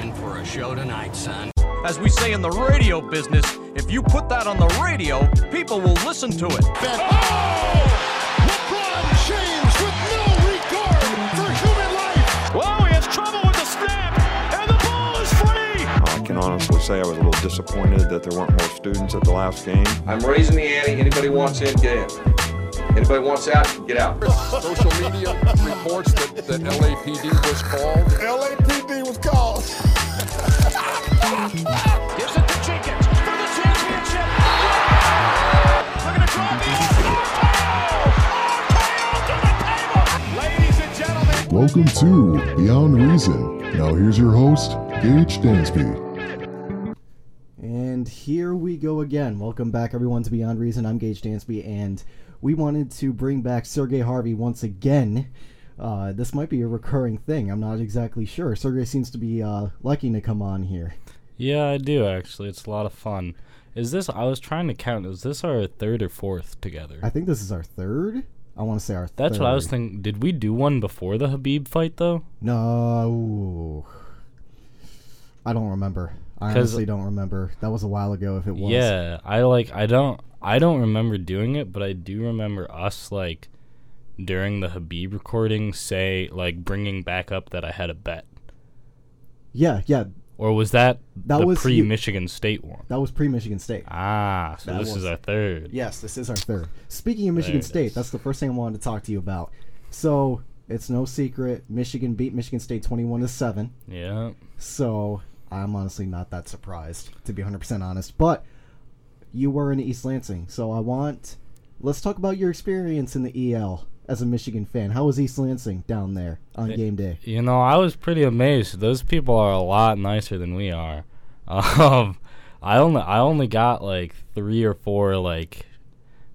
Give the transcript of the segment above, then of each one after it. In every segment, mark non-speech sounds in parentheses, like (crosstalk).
in for a show tonight, son. As we say in the radio business, if you put that on the radio, people will listen to it. Oh! LeBron James with no regard for human life. Whoa, he has trouble with the snap, and the ball is free. I can honestly say I was a little disappointed that there weren't more students at the last game. I'm raising the ante. Anybody wants in, get in. Anybody wants out, get out. Social media reports that, that LAPD was called. LAPD was called. Welcome to Beyond Reason. Now here's your host, Gage Dansby. And here we go again. Welcome back, everyone, to Beyond Reason. I'm Gage Dansby, and we wanted to bring back Sergey Harvey once again. Uh, this might be a recurring thing. I'm not exactly sure. Sergey seems to be uh, liking to come on here. Yeah, I do actually. It's a lot of fun. Is this? I was trying to count. Is this our third or fourth together? I think this is our third. I want to say our third. That's what I was thinking. Did we do one before the Habib fight though? No. I don't remember. I honestly don't remember. That was a while ago if it was. Yeah, I like. I don't. I don't remember doing it, but I do remember us like during the Habib recording say like bringing back up that I had a bet. Yeah, yeah. Or was that, That the was pre Michigan State one? That was pre Michigan State. Ah, so That this is our third. Yes, this is our third. Speaking of Michigan State, is. that's the first thing I wanted to talk to you about. So it's no secret, Michigan beat Michigan State twenty-one to seven. Yeah. So I'm honestly not that surprised, to be 100% honest. But you were in East Lansing, so I want. Let's talk about your experience in the EL as a Michigan fan. How was East Lansing down there on game day? You know, I was pretty amazed. Those people are a lot nicer than we are. (laughs) Um, I only I only got like three or four like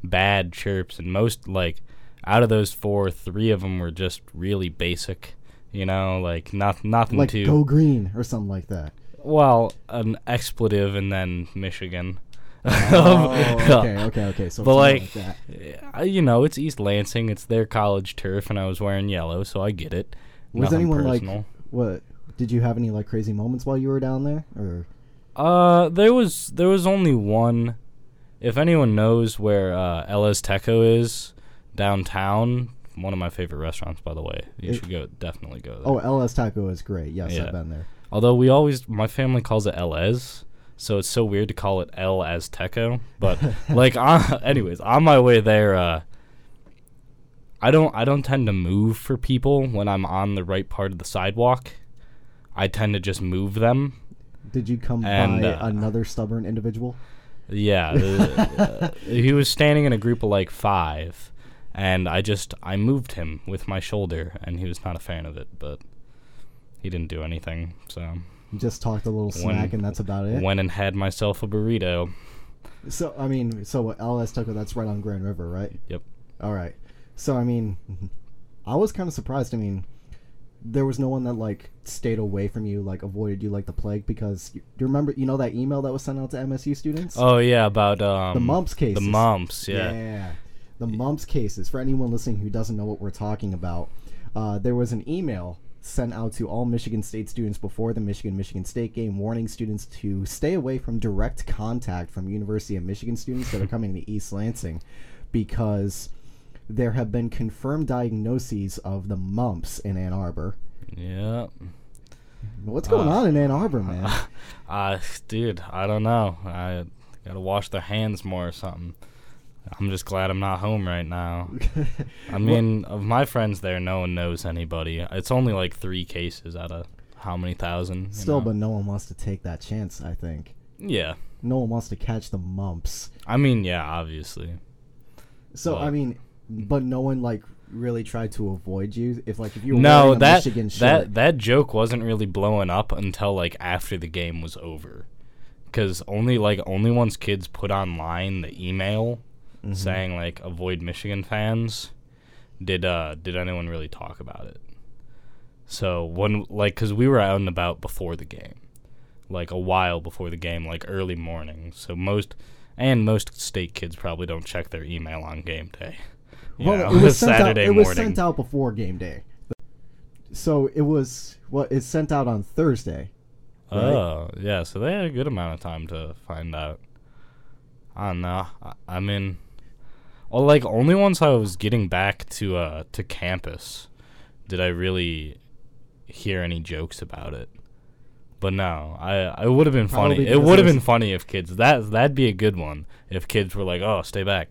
bad chirps, and most like out of those four, three of them were just really basic. You know, like not nothing Like too go green or something like that. well, an expletive and then Michigan. Oh, (laughs) okay, okay, okay. So But like, that. uh, you know, it's East Lansing. It's their college turf, and I was wearing yellow, so I get it. was Nothing anyone personal. like what? Did you have any like crazy moments while you were down there, or Uh, there was there was only one. If anyone knows where uh, El Azteco is downtown, one of my favorite restaurants, by the way, you It- should go definitely go there. oh, El Azteco is great. Yes, Yeah. I've been there. Although we always, my family calls it Ez, so it's so weird to call it El Azteco. (laughs) But like, on, (laughs) anyways, on my way there, uh, I don't I don't tend to move for people when I'm on the right part of the sidewalk. I tend to just move them. Did you come And, by uh, another stubborn individual? Yeah, (laughs) uh, he was standing in a group of like five, and I just I moved him with my shoulder, and he was not a fan of it, but he didn't do anything. So just talked a little smack, and that's about it. went and had myself a burrito. So I mean, so El Azteco, that's right on Grand River, right? Yep. All right. So I mean, (laughs) I was kind of surprised. I mean, there was no one that like stayed away from you, like avoided you like the plague, because you, do you remember, you know, that email that was sent out to MSU students? Oh yeah, about um the mumps cases. The mumps, yeah. The mumps cases. For anyone listening who doesn't know what we're talking about, uh, there was an email sent out to all Michigan State students before the Michigan Michigan State game, warning students to stay away from direct contact from University of Michigan students that are coming to East Lansing, because there have been confirmed diagnoses of the mumps in Ann Arbor. Yeah. What's going on in Ann Arbor, man? (laughs) Uh, dude, I don't know. I gotta wash their hands more or something. I'm just glad I'm not home right now. (laughs) I mean, of my friends there, no one knows anybody. It's only like three cases out of how many thousand? Still, know? but no one wants to take that chance. I think yeah. no one wants to catch the mumps. I mean, yeah, obviously. So I mean, but no one like really tried to avoid you. If like if you were No, that Michigan shirt, that that joke wasn't really blowing up until like after the game was over, because only like only once kids put online the email Mm-hmm. saying like avoid Michigan fans, did uh did anyone really talk about it? So when like because we were out and about before the game, like a while before the game, like early morning. So most and most state kids probably don't check their email on game day. you well, know, it (laughs) was sent out. Saturday It was sent out before game day. So it was what well, it's sent out on Thursday. Oh, yeah. So they had a good amount of time to find out. I don't know. I, I mean, well, like only once I was getting back to uh to campus did I really hear any jokes about it. But no, I I would have been Probably funny. It would have been funny if kids that that'd be a good one. If kids were like, "Oh, stay back.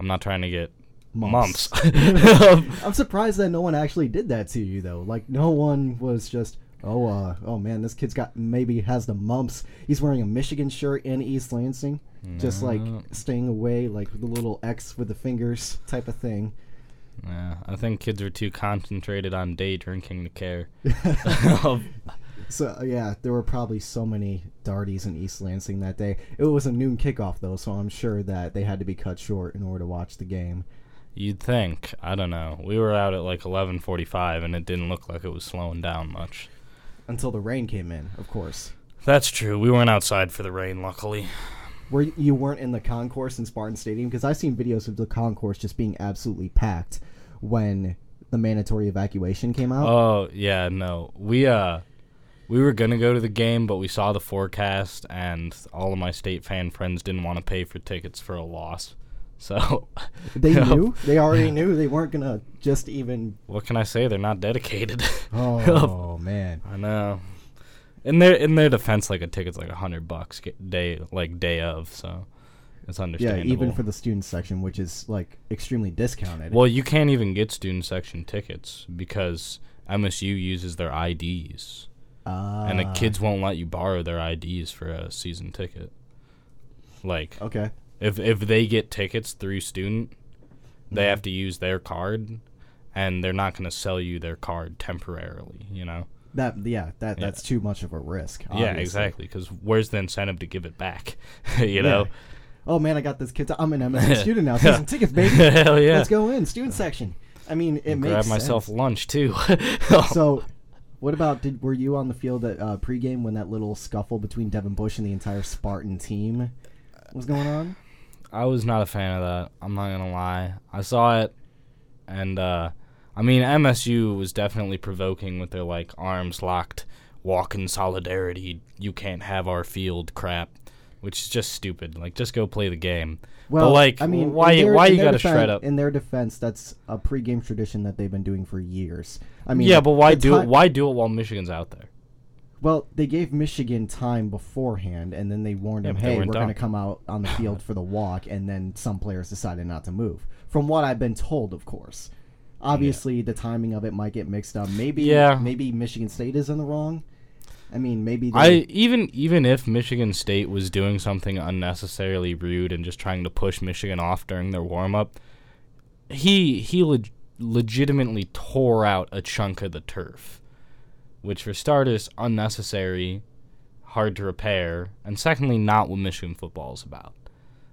I'm not trying to get Mumps. mumps." (laughs) I'm surprised that no one actually did that to you though. Like no one was just, oh, uh, oh man, this kid's got maybe has the mumps. He's wearing a Michigan shirt in East Lansing, just like staying away, like the little X with the fingers (laughs) type of thing. yeah, I think kids are too concentrated on day drinking to care. (laughs) (laughs) So uh, yeah, there were probably so many darties in East Lansing that day. It was a noon kickoff though, so I'm sure that they had to be cut short in order to watch the game. You'd think. I don't know. We were out at like 11:45 and it didn't look like it was slowing down much. Until the rain came in, of course. That's true. We weren't outside for the rain, luckily. Where you weren't in the concourse in Spartan Stadium because I've seen videos of the concourse just being absolutely packed when the mandatory evacuation came out. Oh, yeah, no. We uh we were going to go to the game, but we saw the forecast and all of my state fan friends didn't want to pay for tickets for a loss. So (laughs) they knew. They already (laughs) knew they weren't gonna just even. What can I say? They're not dedicated. (laughs) Oh man. I know. In their in their defense, like a ticket's like a hundred bucks day like day of, so it's understandable. Yeah, even for the student section, which is like extremely discounted. well, you can't even get student section tickets because MSU uses their IDs, and the Ah, kids won't let you borrow their IDs for a season ticket. Like Okay. If if they get tickets through student, they have to use their card, and they're not going to sell you their card temporarily. You know. That yeah, that Yeah. that's too much of a risk. Yeah, exactly. Because where's the incentive to give it back? (laughs) you know. Oh man, I got this kid. I'm an MSU (laughs) student now. Season tickets, baby. (laughs) Hell yeah. Let's go in student section. I mean, it makes Grab myself sense. lunch too. So, what about did were you on the field at uh, pregame when that little scuffle between Devin Bush and the entire Spartan team was going on? I was not a fan of that. I'm not gonna lie. I saw it, and uh, I mean MSU was definitely provoking with their like arms locked, walk in solidarity. You can't have our field crap, which is just stupid. Like just go play the game. Well, but like, I mean, why their- why you gotta defen- shred up? In their defense, that's a pregame tradition that they've been doing for years. I mean, yeah, but why do it? Why do it while Michigan's out there? Well, they gave Michigan time beforehand, and then they warned Yeah, them, "Hey, we're going to come out on the (laughs) field for the walk," and then some players decided not to move. From what I've been told, of course. Obviously, the timing of it might get mixed up. Maybe, Yeah. maybe Michigan State is in the wrong. I mean, maybe they, I even even if Michigan State was doing something unnecessarily rude and just trying to push Michigan off during their warm up, he he leg- legitimately tore out a chunk of the turf, which for starters unnecessary, hard to repair, and secondly not what Michigan football is about.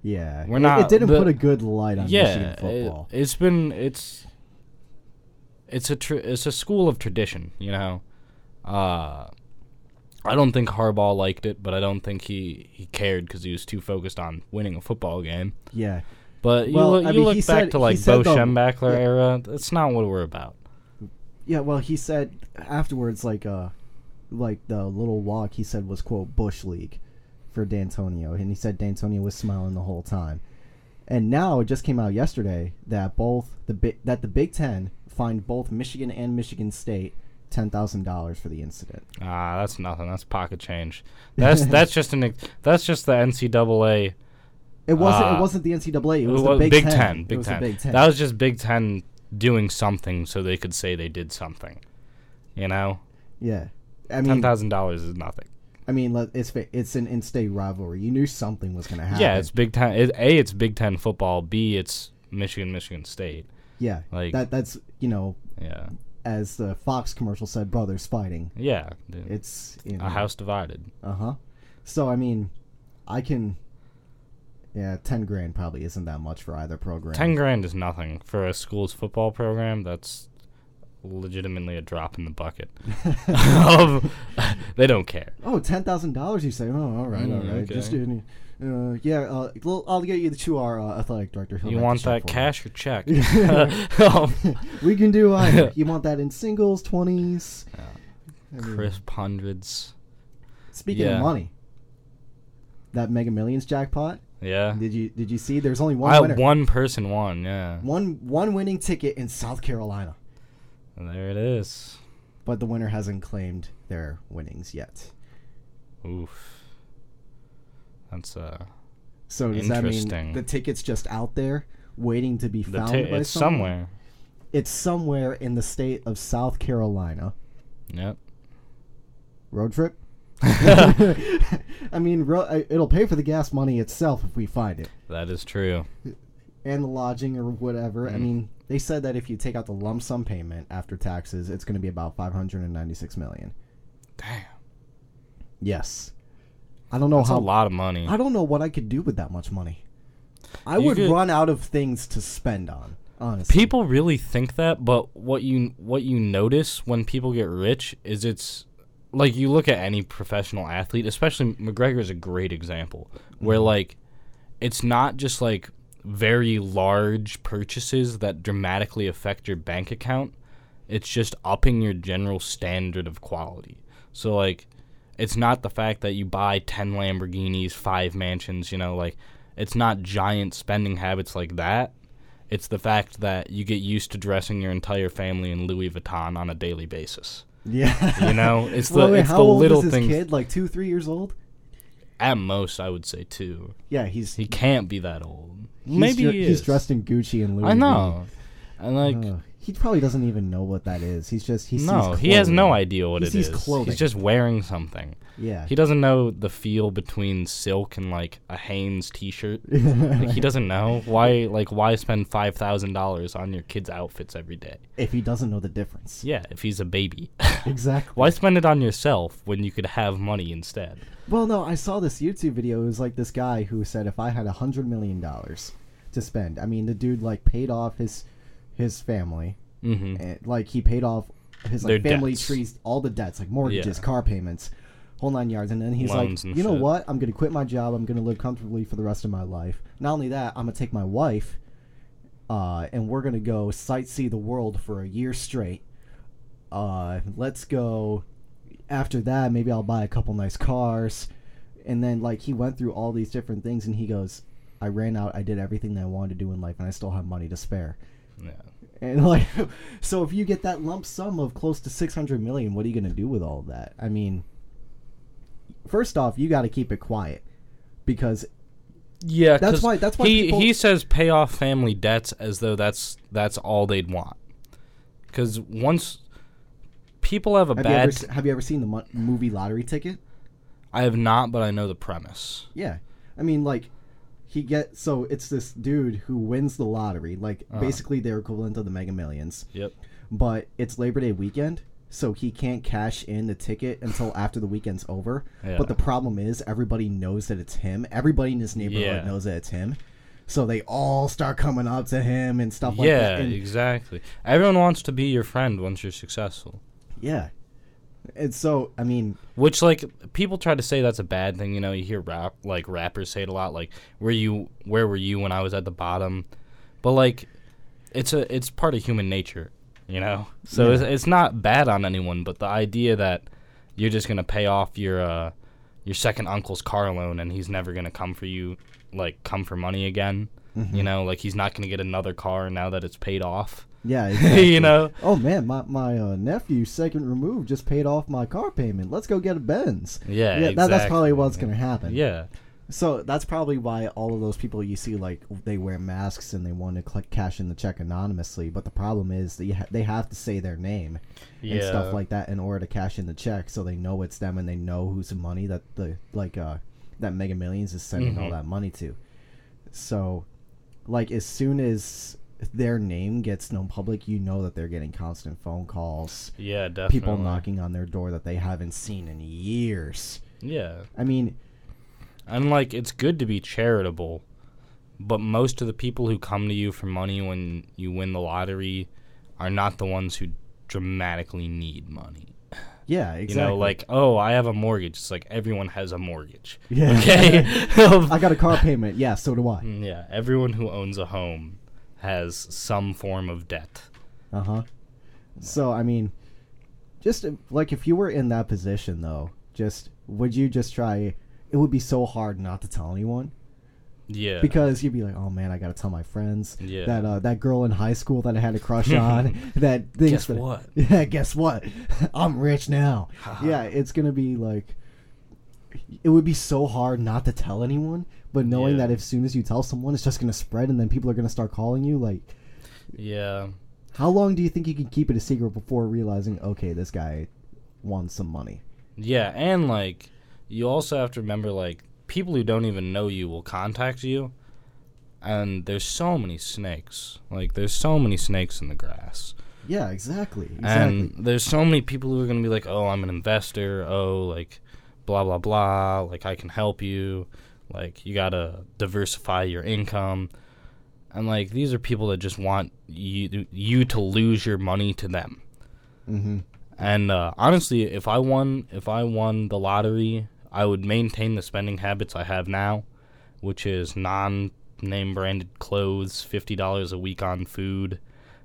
yeah, we're it- not- It, didn't the- put a good light on yeah, Michigan football. It, has been it's it's a tr- it's a school of tradition, you know. Uh, I don't think Harbaugh liked it, but I don't think he, he cared because he was too focused on winning a football game. yeah, But you Well, look, I you mean, look back said- to like Bo the- Schembechler yeah. era. That's not what we're about. Yeah. Well, he said afterwards, like, uh, like the little walk he said was quote Bush League for D'Antonio, and he said D'Antonio was smiling the whole time. And now it just came out yesterday that both the Bi- that the Big Ten fined both Michigan and Michigan State ten thousand dollars for the incident. Ah, that's nothing. That's pocket change. That's (laughs) that's just an that's just the NCAA. It wasn't. Uh, it wasn't the NCAA. It was Well, the Big, Ten. Big it was Ten. the Big Ten. That was just Big Ten doing something so they could say they did something. You know, yeah. I mean, $10,000 is nothing. I mean, it's it's an in-state rivalry. You knew something was going to happen. Yeah, it's Big Ten. It, a, it's Big Ten football. B, it's Michigan, Michigan State. yeah. like- that. That's you know, Yeah, as the Fox commercial said, brothers fighting. yeah. dude. It's you know, a house divided. Uh huh. So I mean, I can. Yeah, ten grand probably isn't that much for either program. Ten grand is nothing for a school's football program. That's legitimately a drop in the bucket. (laughs) Um, (laughs) they don't care. Oh, ten thousand dollars? You say? Oh, all right, all Mm, right. okay. Just uh, yeah. Uh, I'll get you to our uh, athletic director. He'll You want that cash or check? Um, (laughs) we can do either. you want that in singles, twenties? crisp hundreds. Speaking Yeah. of money, that Mega Millions jackpot. Yeah. Did you did you see? There's only one I, winner. one person won. Yeah. one one winning ticket in South Carolina, And there it is. but the winner hasn't claimed their winnings yet. Oof. That's uh. So does that mean the ticket's just out there waiting to be found ti- by it's someone? somewhere. It's somewhere in the state of South Carolina. Yep. Road trip. (laughs) I mean, ro- it'll pay for the gas money itself if we find it, That is true. and the lodging or whatever. Mm. I mean, they said that if you take out the lump sum payment after taxes, it's going to be about five hundred and ninety-six million. Damn. Yes, I don't know That's how. a lot of money. I don't know what I could do with that much money. I You would could- run out of things to spend on. Honestly, People really think that, but what you what you notice when people get rich is it's like you look at any professional athlete, especially McGregor is a great example, where Mm-hmm. like it's not just like very large purchases that dramatically affect your bank account. It's just upping your general standard of quality. So like it's not the fact that you buy 10 Lamborghinis, 5 mansions, you know, like it's not giant spending habits like that. It's the fact that you get used to dressing your entire family in Louis Vuitton on a daily basis. Yeah. You know, it's (laughs) the Well, wait, it's how the little things. kid? Like two, three years old? At most, I would say two. Yeah, he's He can't be that old. he's Maybe dre- he he's dressed in Gucci and Louis. I know, and like V. He probably doesn't even know what that is. He's just he sees no, he has no idea what He it sees is. clothing. He's just wearing something. Yeah. He doesn't know the feel between silk and like a Hanes T-shirt. (laughs) like, he doesn't know why. Like why spend five thousand dollars on your kids' outfits every day? if he doesn't know the difference. Yeah, if he's a baby, (laughs) Exactly. why spend it on yourself when you could have money instead? Well, no, I saw this YouTube video. It was like this guy who said if I had a hundred million dollars to spend, I mean, the dude like paid off his his family, Mm-hmm. and like he paid off his like Their family debts. trees, all the debts, like mortgages, Yeah. car payments, whole nine yards. And then he's Loans like, and you know shit. what? I'm gonna quit my job. I'm gonna live comfortably for the rest of my life. Not only that, I'm gonna take my wife, uh, and we're gonna go sightsee the world for a year straight. Uh, let's go. After that, maybe I'll buy a couple nice cars. And then, like, he went through all these different things, and he goes, I ran out. I did everything that I wanted to do in life, and I still have money to spare. Yeah. And (laughs) like, so if you get that lump sum of close to six hundred million, what are you gonna do with all of that? I mean, first off, you got to keep it quiet because Yeah, that's why- that's why he people- he says pay off family debts as though that's that's all they'd want. Because once people have a have you ever bad, have you ever seen the mo- movie Lottery Ticket? I have not, but I know the premise. Yeah, I mean, like, he get so it's this dude who wins the lottery, like uh-huh. basically their equivalent of the Mega Millions, Yep. but it's Labor Day weekend. So he can't cash in the ticket until after the weekend's over. Yeah. But the problem is everybody knows that it's him. Everybody in his neighborhood Yeah. knows that it's him. So they all start coming up to him and stuff like yeah, that. And, exactly. Everyone wants to be your friend once you're successful. yeah. And so I mean, Which like people try to say that's a bad thing, you know, you hear rap like rappers say it a lot like where you where were you when I was at the bottom? But like it's a it's part of human nature, you know. So Yeah. it's, it's not bad on anyone, but the idea that you're just going to pay off your uh your second uncle's car loan and he's never going to come for you like come for money again. Mm-hmm. You know, like he's not going to get another car now that it's paid off. Yeah, (laughs) exactly. you know. Oh man, my my uh, nephew second remove just paid off my car payment. Let's go get a Benz. Yeah, that, that's probably what's gonna happen. Yeah. So that's probably why all of those people you see like they wear masks and they want to cash in the check anonymously. But the problem is that you ha- they have to say their name and stuff like that in order to cash in the check, so they know it's them and they know whose money that the like uh that Mega Millions is sending all Mhm. that money to. So, like as soon as their name gets known public, you know that they're getting constant phone calls, Yeah, definitely. people knocking on their door that they haven't seen in years. Yeah. I mean, And like it's good to be charitable, but most of the people who come to you for money when you win the lottery are not the ones who dramatically need money. yeah, You exactly. know, like, oh, I have a mortgage. It's like everyone has a mortgage. Yeah. (laughs) Okay. (laughs) I got a car payment. Yeah, so do I. Mm, yeah, everyone who owns a home has some form of debt. Uh huh. So I mean, just like if you were in that position though, just would you just try? It would be so hard not to tell anyone Yeah. because you'd be like, oh man, I gotta tell my friends Yeah. that uh, that girl in high school that I had a crush (laughs) on that thinks Guess that- what? (laughs) Yeah, guess what? (laughs) I'm rich now. yeah, it's gonna be like it would be so hard not to tell anyone, but knowing Yeah. that as soon as you tell someone, it's just gonna spread, and then people are gonna start calling you. Like, yeah. how long do you think you can keep it a secret before realizing, okay, this guy wants some money? Yeah, and like you also have to remember like people who don't even know you will contact you and there's so many snakes. Like there's so many snakes in the grass. Yeah, exactly. Exactly. And there's so many people who are going to be like, "Oh, I'm an investor. Oh, like blah blah blah, like I can help you. Like you got to diversify your income." And like these are people that just want you you to lose your money to them. mm-hmm. And uh, honestly, if I won, if I won the lottery, I would maintain the spending habits I have now, which is non-name branded clothes, fifty dollars a week on food,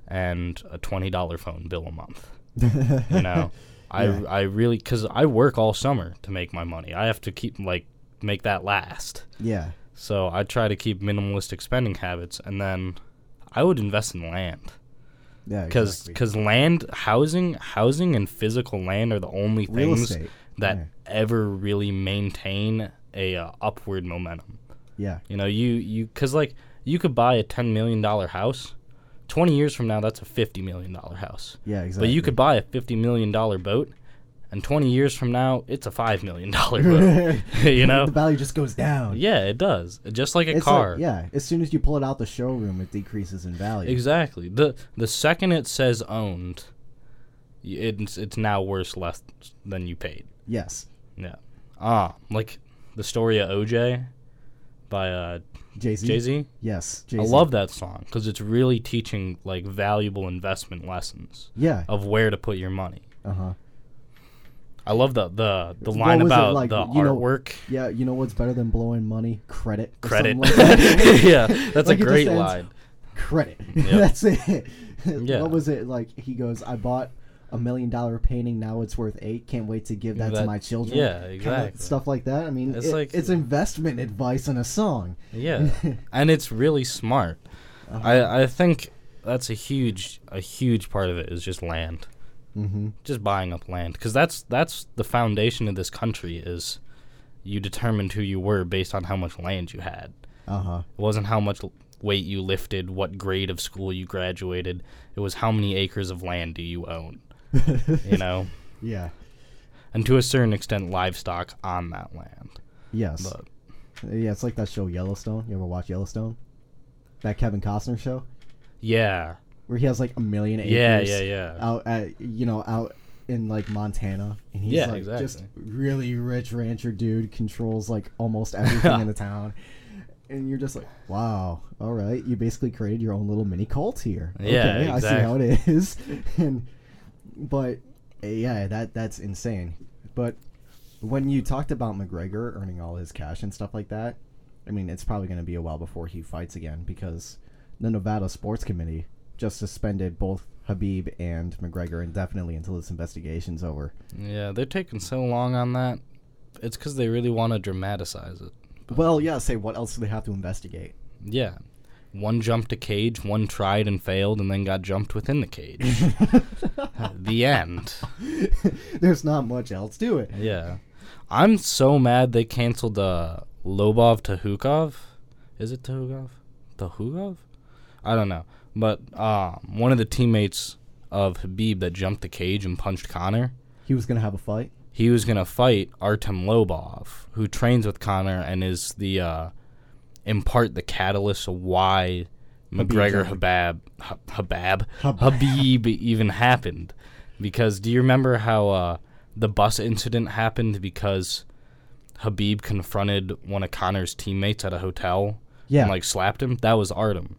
and a twenty dollar phone bill a month. (laughs) You know, I Yeah. I really because I work all summer to make my money. I have to keep like make that last. Yeah. So I try to keep minimalistic spending habits, and then I would invest in land Yeah. because exactly. land housing housing and physical land are the only Real things estate. that Yeah. ever really maintain a uh, upward momentum Yeah. you know you you because like you could buy a 10 million dollar house 20 years from now that's a 50 million dollar house Yeah. Exactly. but you could buy a 50 million dollar boat and 20 years from now it's a 5 million dollar boat (laughs) you know the value just goes down. yeah it does just like a It's car Like, yeah. As soon as you pull it out the showroom, it decreases in value. Exactly. The the second it says owned, it's it's now worth less than you paid. Yes. Yeah. Ah, like the story of OJ by uh Jay Z. Jay Z. Yes. Jay I love that song because it's really teaching like valuable investment lessons Yeah. of where to put your money. Uh huh. I love the the the line about like, the you know- artwork. Yeah. You know what's better than blowing money? Credit. Credit. like that. (laughs) yeah, that's Like, a great line. Credit. (laughs) Yep. That's it. Yeah. What was it like? He goes, "I bought." A million dollar painting now it's worth eight. Can't wait to give that, to my children. yeah, Kinda exactly. stuff like that. I mean, It's it- like- it's investment advice in a song. Yeah, (laughs) and it's really smart. Uh-huh. I I think that's a huge a huge part of it is just land, Mm-hmm. just buying up land because that's that's the foundation of this country is you determined who you were based on how much land you had. Uh huh. It wasn't how much weight you lifted, what grade of school you graduated. It was how many acres of land do you own. (laughs) you know, Yeah. and to a certain extent, livestock on that land. Yes. But Yeah, it's like that show Yellowstone. You ever watch Yellowstone? That Kevin Costner show yeah, where he has like a million acres. Yeah, yeah, yeah. Out at you know out in like Montana, and he's Yeah, like just really rich rancher dude controls like almost everything in the (laughs) town. And you're just like, wow, all right, you basically created your own little mini cult here. Yeah, okay, I see how it is. (laughs) and but uh, yeah, that that's insane. But when you talked about McGregor earning all his cash and stuff like that, I mean, it's probably going to be a while before he fights again because the Nevada Sports Committee just suspended both Habib and McGregor indefinitely until this investigation's over. yeah, they're taking so long on that. It's because they really want to dramatize it. Well, yeah, say what else do they have to investigate? Yeah. One jumped a cage, one tried and failed, and then got jumped within the cage. (laughs) (laughs) the end. (laughs) There's not much else to it. Yeah. I'm so mad they canceled uh, Lobov Tahukov. Is it Tahukov? Tahukov? I don't know. But uh, one of the teammates of Habib that jumped the cage and punched Conor, He was going to have a fight. he was going to fight Artem Lobov, who trains with Conor and is the, uh, in part, the catalyst of why McGregor. Habab, Habab. Habib even happened. Because do you remember how uh, the bus incident happened because Habib confronted one of Conor's teammates at a hotel Yeah. and like slapped him? That was Artem.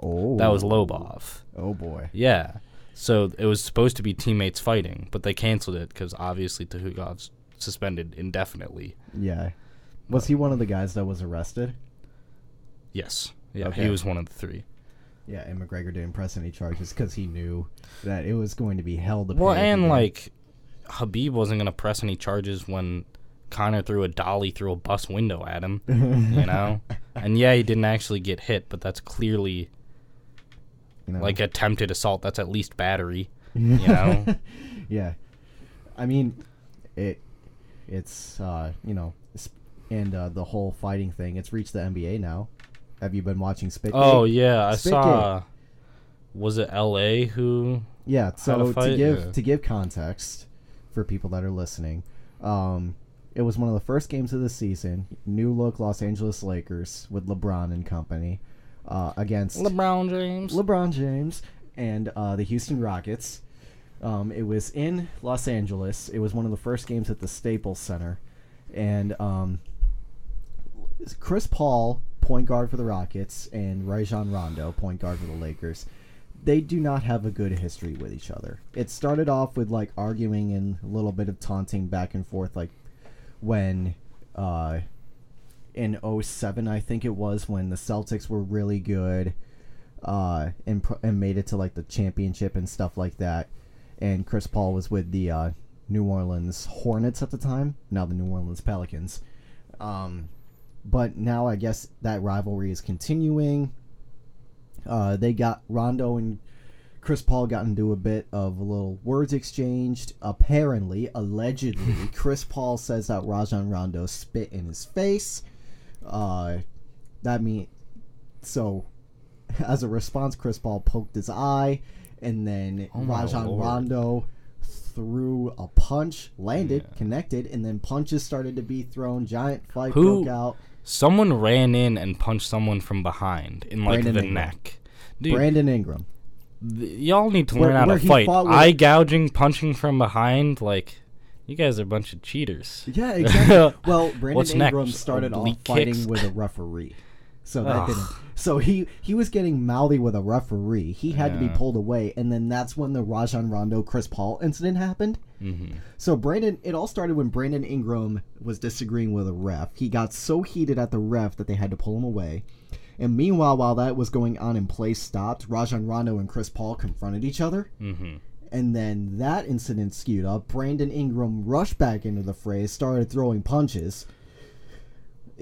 Oh. That was Lobov. Oh, boy. Yeah. So it was supposed to be teammates fighting, but they canceled it because obviously Tahugov's suspended indefinitely. Yeah. Was he one of the guys that was arrested? Yes. Yeah, Okay. he was one of the three. Yeah, and McGregor didn't press any charges because he knew that it was going to be held. to Well, pay if he and like Habib wasn't gonna press any charges when Conor threw a dolly through a bus window at him. (laughs) you know, and yeah, he didn't actually get hit, but that's clearly You know? like attempted assault. That's at least battery. (laughs) You know. yeah. I mean, it it's uh, you know, and uh, the whole fighting thing. It's reached the NBA now. Have you been watching Spit? oh Gate? yeah, I Spit saw. Was it L.A. who? Yeah. So to give Yeah. to give context for people that are listening, um, it was one of the first games of the season. New look Los Angeles Lakers with LeBron and company uh, against LeBron James. LeBron James and uh, the Houston Rockets. Um, it was in Los Angeles. It was one of the first games at the Staples Center, and um, Chris Paul, point guard for the Rockets, and Rajon Rondo, point guard for the Lakers. They do not have a good history with each other. It started off with like arguing and a little bit of taunting back and forth, like when uh, in 07, I think it was, when the Celtics were really good uh, and, pr- and made it to like the championship and stuff like that. And Chris Paul was with the uh, New Orleans Hornets at the time, now the New Orleans Pelicans. Um, but now I guess that rivalry is continuing. Uh, they got Rondo and Chris Paul got into a bit of a little words exchanged. Apparently, allegedly, (laughs) Chris Paul says that Rajon Rondo spit in his face. Uh, that mean so as a response, Chris Paul poked his eye, and then Oh Rajon lord. Rondo threw a punch, landed, connected, and then punches started to be thrown. Giant fight Who- broke out. Someone ran in and punched someone from behind in like Brandon the Ingram. neck. Dude, Brandon Ingram. th- y'all need to Where- learn how where to he fight. fought with- Eye gouging, punching from behind, like you guys are a bunch of cheaters. Yeah, (laughs) exactly. well, Brandon What's Ingram next? started off Oblique fighting kicks? with a referee. So that Ugh. didn't. So he he was getting mouthy with a referee. He had to be Yeah. pulled away, and then that's when the Rajon Rondo Chris Paul incident happened. Mm-hmm. So Brandon, it all started when Brandon Ingram was disagreeing with a ref. He got so heated at the ref that they had to pull him away. And meanwhile, while that was going on and play stopped, Rajon Rondo and Chris Paul confronted each other. Mm-hmm. And then that incident skewed up. Brandon Ingram rushed back into the fray, started throwing punches.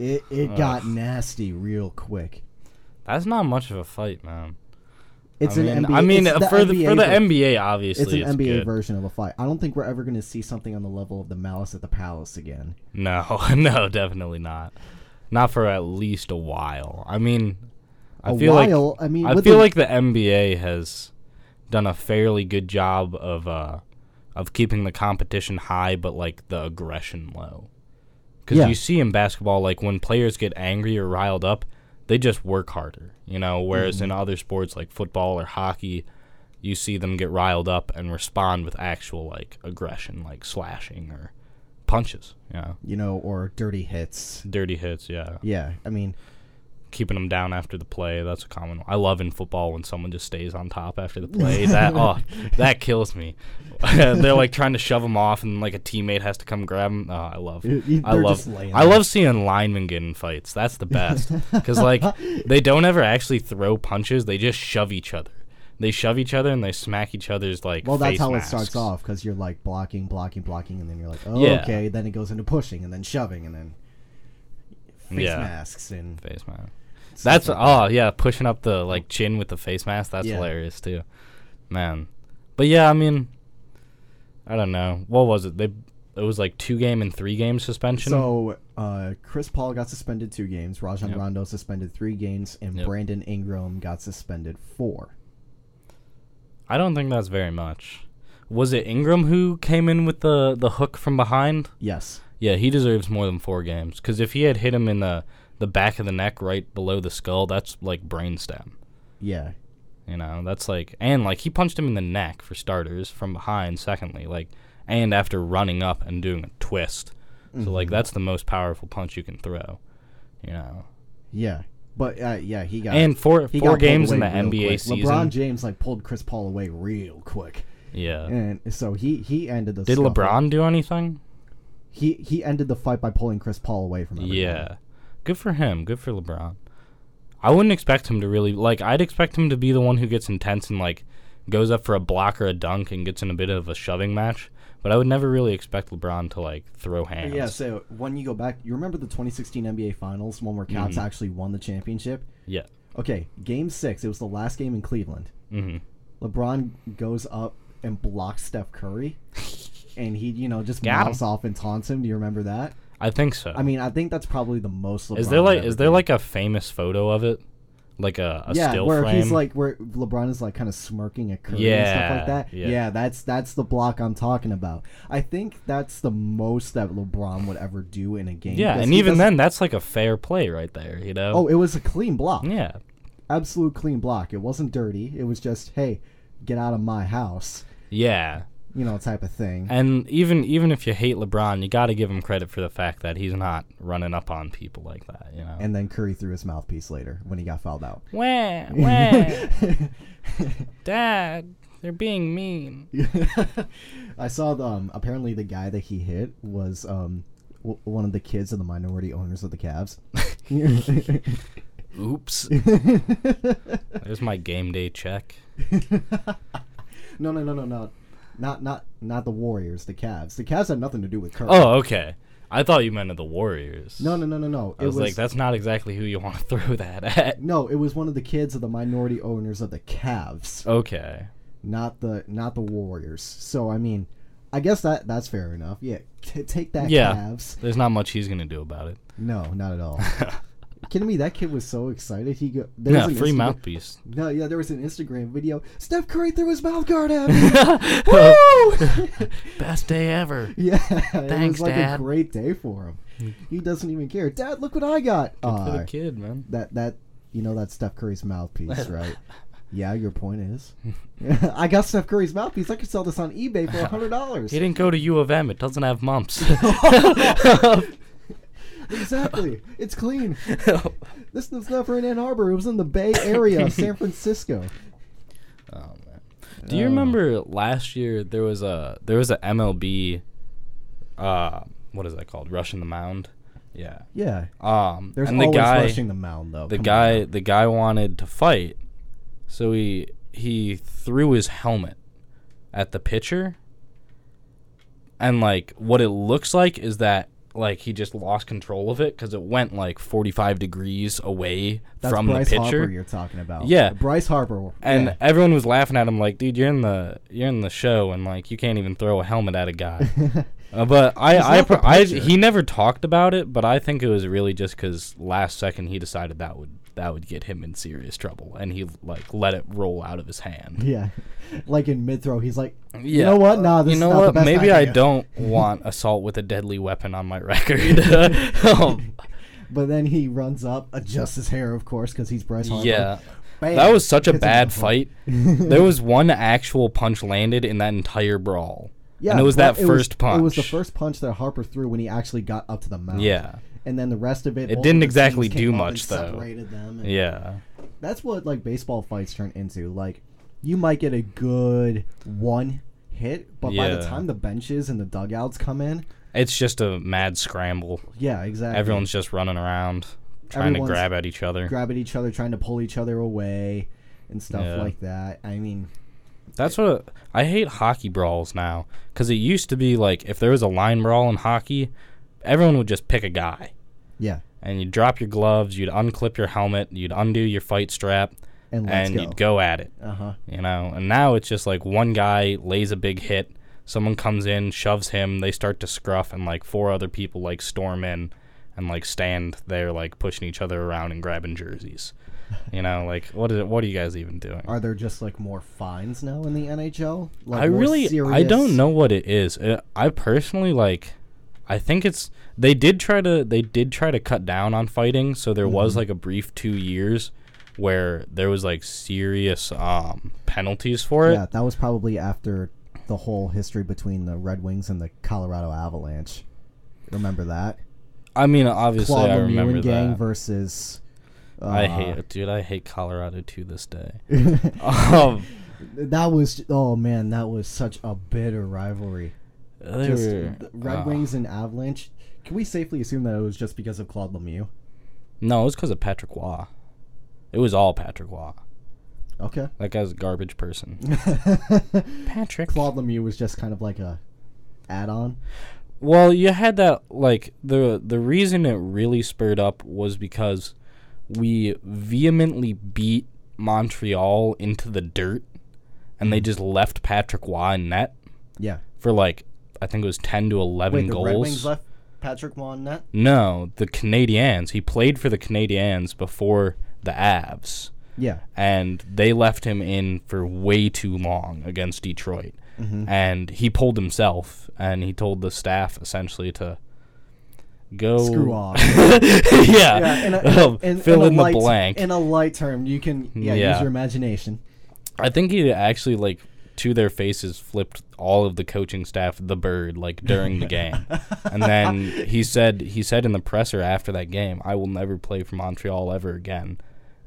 It it got nasty real quick. That's not much of a fight, man. It's I an mean, NBA. I mean, it's uh, for the for the NBA, obviously, It's an NBA good. version of a fight. I don't think we're ever going to see something on the level of the Malice at the Palace again. No, (laughs) no, definitely not. Not for at least a while. I mean, I A feel while? like I mean, I feel the- like the NBA has done a fairly good job of uh of keeping the competition high, but like the aggression low. Because Yeah. you see in basketball, like when players get angry or riled up, they just work harder. You know, whereas Mm-hmm. in other sports like football or hockey, you see them get riled up and respond with actual like aggression, like slashing or punches. Know, You know, or dirty hits. dirty hits. Yeah, Yeah, I mean, keeping them down after the play. That's a common. one. I love in football when someone just stays on top after the play. (laughs) that oh, that kills me. (laughs) They're like trying to shove them off, and like a teammate has to come grab them. Oh, I love. You- you- I love. I love seeing linemen get in fights. That's the best (laughs) because like they don't ever actually throw punches. They just shove each other. They shove each other and they smack each other's like. well, that's how masks. it starts off because you're like blocking, blocking, blocking, and then you're like, oh, Yeah. okay. Then it goes into pushing, and then shoving, and then face Yeah. masks and Face mask. That's like oh yeah, pushing up the like chin with the face mask. That's Yeah. hilarious too, man. But yeah, I mean, I don't know. What was it? They it was like two game and three game suspension. So, uh, Chris Paul got suspended two games. Rajon Yep. Rondo suspended three games, and Yep. Brandon Ingram got suspended four. I don't think that's very much. Was it Ingram who came in with the the hook from behind? Yes. Yeah, he deserves more than four games because if he had hit him in the the back of the neck right below the skull, that's like brainstem. Yeah. You know, that's like, and like he punched him in the neck for starters from behind. Secondly, like, and after running up and doing a twist, so like that's the most powerful punch you can throw. You know, Yeah. But uh, yeah, he got and four he four games in the NBA quick. season. LeBron James like pulled Chris Paul away real quick, yeah. and so he he ended the. Did. LeBron do anything? He he ended the fight by pulling Chris Paul away from everyone. Yeah. Good for him. Good for LeBron. I wouldn't expect him to really like I'd expect him to be the one who gets intense and like goes up for a block or a dunk and gets in a bit of a shoving match. but I would never really expect LeBron to like throw hands. Yeah, so when you go back, you remember the 2016 NBA Finals, one where Cavs Mhm. actually won the championship? Yeah. Okay, game six, it was the last game in Cleveland. hmm LeBron goes up and blocks Steph Curry, (laughs) and he, you know, just Got mouths him. off and taunts him. Do you remember that? I think so. I mean, I think that's probably the most. LeBron is there like is there like a famous photo of it, like a, a yeah, still where frame? he's like where LeBron is like kind of smirking at Curry and stuff like Yeah, that. yeah. that's that's the block I'm talking about. I think that's the most that LeBron would ever do in a game. yeah, and even then, that's like a fair play right there. You know? oh, it was a clean block. yeah. absolute clean block. It wasn't dirty. It was just, hey, get out of my house, Yeah. You know, type of thing. And even even if you hate LeBron, you got to give him credit for the fact that he's not running up on people like that. You know. And then Curry threw his mouthpiece later when he got fouled out. Wah, (laughs) wah. Dad, they're being mean. (laughs) I saw the, um, apparently the guy that he hit was um, w- one of the kids of the minority owners of the Cavs. (laughs) Oops. There's my game day check. no, no, no, no, no, not not not the Warriors, the Cavs. The Cavs had nothing to do with Curry. Oh, okay. I thought you meant the Warriors. no, no, no, no, no. I was, like, that's not exactly who you want to (laughs) throw that at. no. It was one of the kids of the minority owners of the Cavs. Okay. not the not the Warriors. So I mean, I guess that that's fair enough. Yeah, t- take that, Yeah. Cavs. There's not much he's gonna do about it. No, not at all. (laughs) kidding me? That kid was so excited. He go. there Yeah, was an free Instagram- mouthpiece. No, yeah, there was an Instagram video. Steph Curry threw his mouth guard at (laughs) me. Woo! (laughs) Best day ever. (laughs) yeah, thanks, it Thanks, was like Dad. a great day for him. He doesn't even care. Dad, look what I got. Good Uh, the kid, man. that that you know that's Steph Curry's mouthpiece, right? yeah, your point is. I got Steph Curry's mouthpiece. I could sell this on eBay for a hundred dollars. He didn't go to U of M. It doesn't have mumps. Exactly. (laughs) It's clean. (laughs) this was never in Ann Arbor. It was in the Bay Area, (laughs) San Francisco. Oh man. Do you remember last year there was a there was a MLB uh what is that called? Rushing the mound? Yeah. Yeah. Um There's and the always guy rushing the mound, though. the Come guy now. the guy wanted to fight. So he he threw his helmet at the pitcher. And like what it looks like is that like he just lost control of it cuz it went like 45 degrees away That's from Bryce the pitcher. Harper you're talking about. Yeah. Bryce Harper. And yeah. everyone was laughing at him like, dude, you're in the you're in the show and like you can't even throw a helmet at a guy. (laughs) uh, but I I, pr- I he never talked about it, but I think it was really just cuz last second he decided that would that would get him in serious trouble and he like let it roll out of his hand. (laughs) yeah. Like in mid throw, he's like, Yeah. you know what? Nah, this you know is not what? the best Maybe I (laughs) don't want assault with a deadly weapon on my (laughs) record. um, But then he runs up, adjusts his hair, of course, because he's Bryce Harper. yeah. Bam, That was such a hits him in bad fight. there was one actual punch landed in that entire brawl. Yeah, and it was that first punch. It was the first punch that Harper threw when he actually got up to the mound. Yeah. And then the rest of it, It didn't exactly do much, though. Separated them. Yeah. That's what like baseball fights turn into. Like, you might get a good one hit, but by the time the benches and the dugouts come in, It's just a mad scramble. yeah, exactly. Everyone's just running around trying Everyone's to grab at each other. grab at each other, trying to pull each other away, and stuff Yeah. like that. I mean, That's what I hate hockey brawls now cuz it used to be like if there was a line brawl in hockey, everyone would just pick a guy. yeah, And you'd drop your gloves, you'd unclip your helmet, you'd undo your fight strap, and and go. you'd go at it. Uh huh. You know, and now it's just like one guy lays a big hit, someone comes in, shoves him, they start to scruff, and like four other people like storm in and like stand there like pushing each other around and grabbing jerseys. (laughs) You know, like what is it? What are you guys even doing? Are there just like more fines now in the NHL? Like I really, I don't know what it is. Uh, I personally like. I think it's they did try to they did try to cut down on fighting, so there was Mm-hmm. like a brief two years where there was like serious um penalties for it. Yeah, that was probably after the whole history between the Red Wings and the Colorado Avalanche. Remember that? I mean, obviously, Claude I remember gang that. versus. Uh, I hate it, dude. I hate Colorado to this day. (laughs) um, That was oh man, that was such a bitter rivalry. They Just were- Red uh, Wings and Avalanche. Can we safely assume that it was just because of Claude Lemieux? No, it was because of Patrick Roy. It was all Patrick Roy. Okay. That guy's a garbage person. (laughs) Patrick. Claude Lemieux was just kind of like a add-on. Well, you had that like the the reason it really spurred up was because we vehemently beat Montreal into the dirt, and they just left Patrick Roy in net Yeah. for like I think it was ten to eleven Wait, the goals. Red Wings left Patrick Roy in net. No, the Canadiens. He played for the Canadiens before the Avs, Yeah. and they left him in for way too long against Detroit. Mm-hmm. And he pulled himself, and he told the staff essentially to go Screw (laughs) off. yeah, yeah. In a, in a- in- (laughs) fill in in the light, blank. In a light term, you can yeah, Yeah. use your imagination. I think he actually like to their faces flipped all of the coaching staff the bird like during the game. and then he said he said in the presser after that game, I will never play for Montreal ever again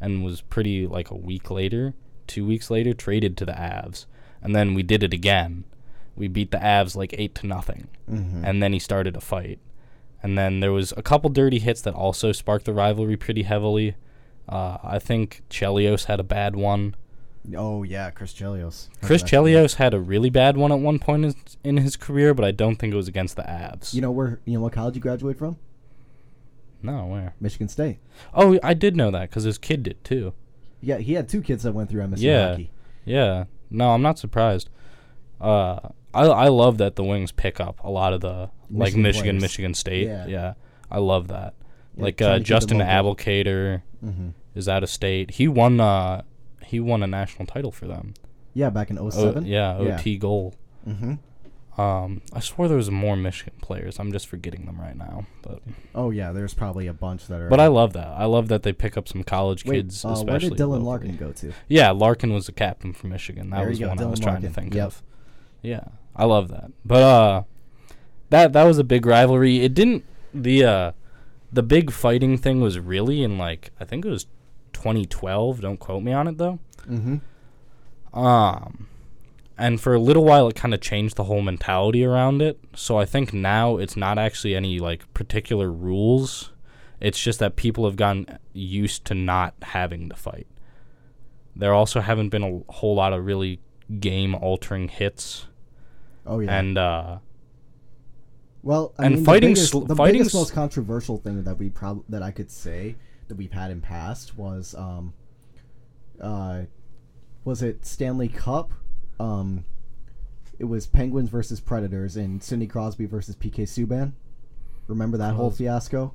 and was pretty like a week later, 2 weeks later traded to the Avs. And then we did it again. We beat the Avs like 8 to nothing. And then he started a fight. And then there was a couple dirty hits that also sparked the rivalry pretty heavily. Uh, I think Chelios had a bad one. Oh yeah, Chris Chelios. Chris Chelios had a really bad one at one point in- in his career, but I don't think it was against the Avs. You know where? You know what college you graduated from? no, where? Michigan State. Oh, I did know that because his kid did too. Yeah, he had two kids that went through MSU Yeah, hockey. yeah. No, I'm not surprised. Uh, I I love that the Wings pick up a lot of the like Michigan Michigan, players. Michigan State. Yeah. Yeah, I love that. Yeah, like uh, to keep it Justin. Abdelkader Mm-hmm. is out of state. He won uh he won a national title for them. Yeah, back in O- 07. yeah, OT goal. Mm-hmm. Um, I swore there was more Michigan players. I'm just forgetting them right now, but. Oh yeah, there's probably a bunch that are. But I love that. I love that they pick up some college Wait, kids. uh, especially where did Dylan. Larkin go to? Yeah, Larkin was the captain for Michigan. That There was one I was trying to think Yep. of. Yeah, I love that. But uh, that that was a big rivalry. It didn't the uh, the big fighting thing was really in like I think it was 2012. Don't quote me on it though. Mm-hmm. Um, and for a little while, it kind of changed the whole mentality around it. So I think now it's not actually any like particular rules. It's just that people have gotten used to not having to fight. There also haven't been a whole lot of really game altering hits, Oh yeah. and uh, well, I and mean, fighting the biggest, sl- the fighting biggest, most controversial thing that we prob- that I could say that we've had in past was um, uh, was it Stanley Cup? Um, it was Penguins versus Predators and Sidney Crosby versus PK Subban. Remember that whole fiasco?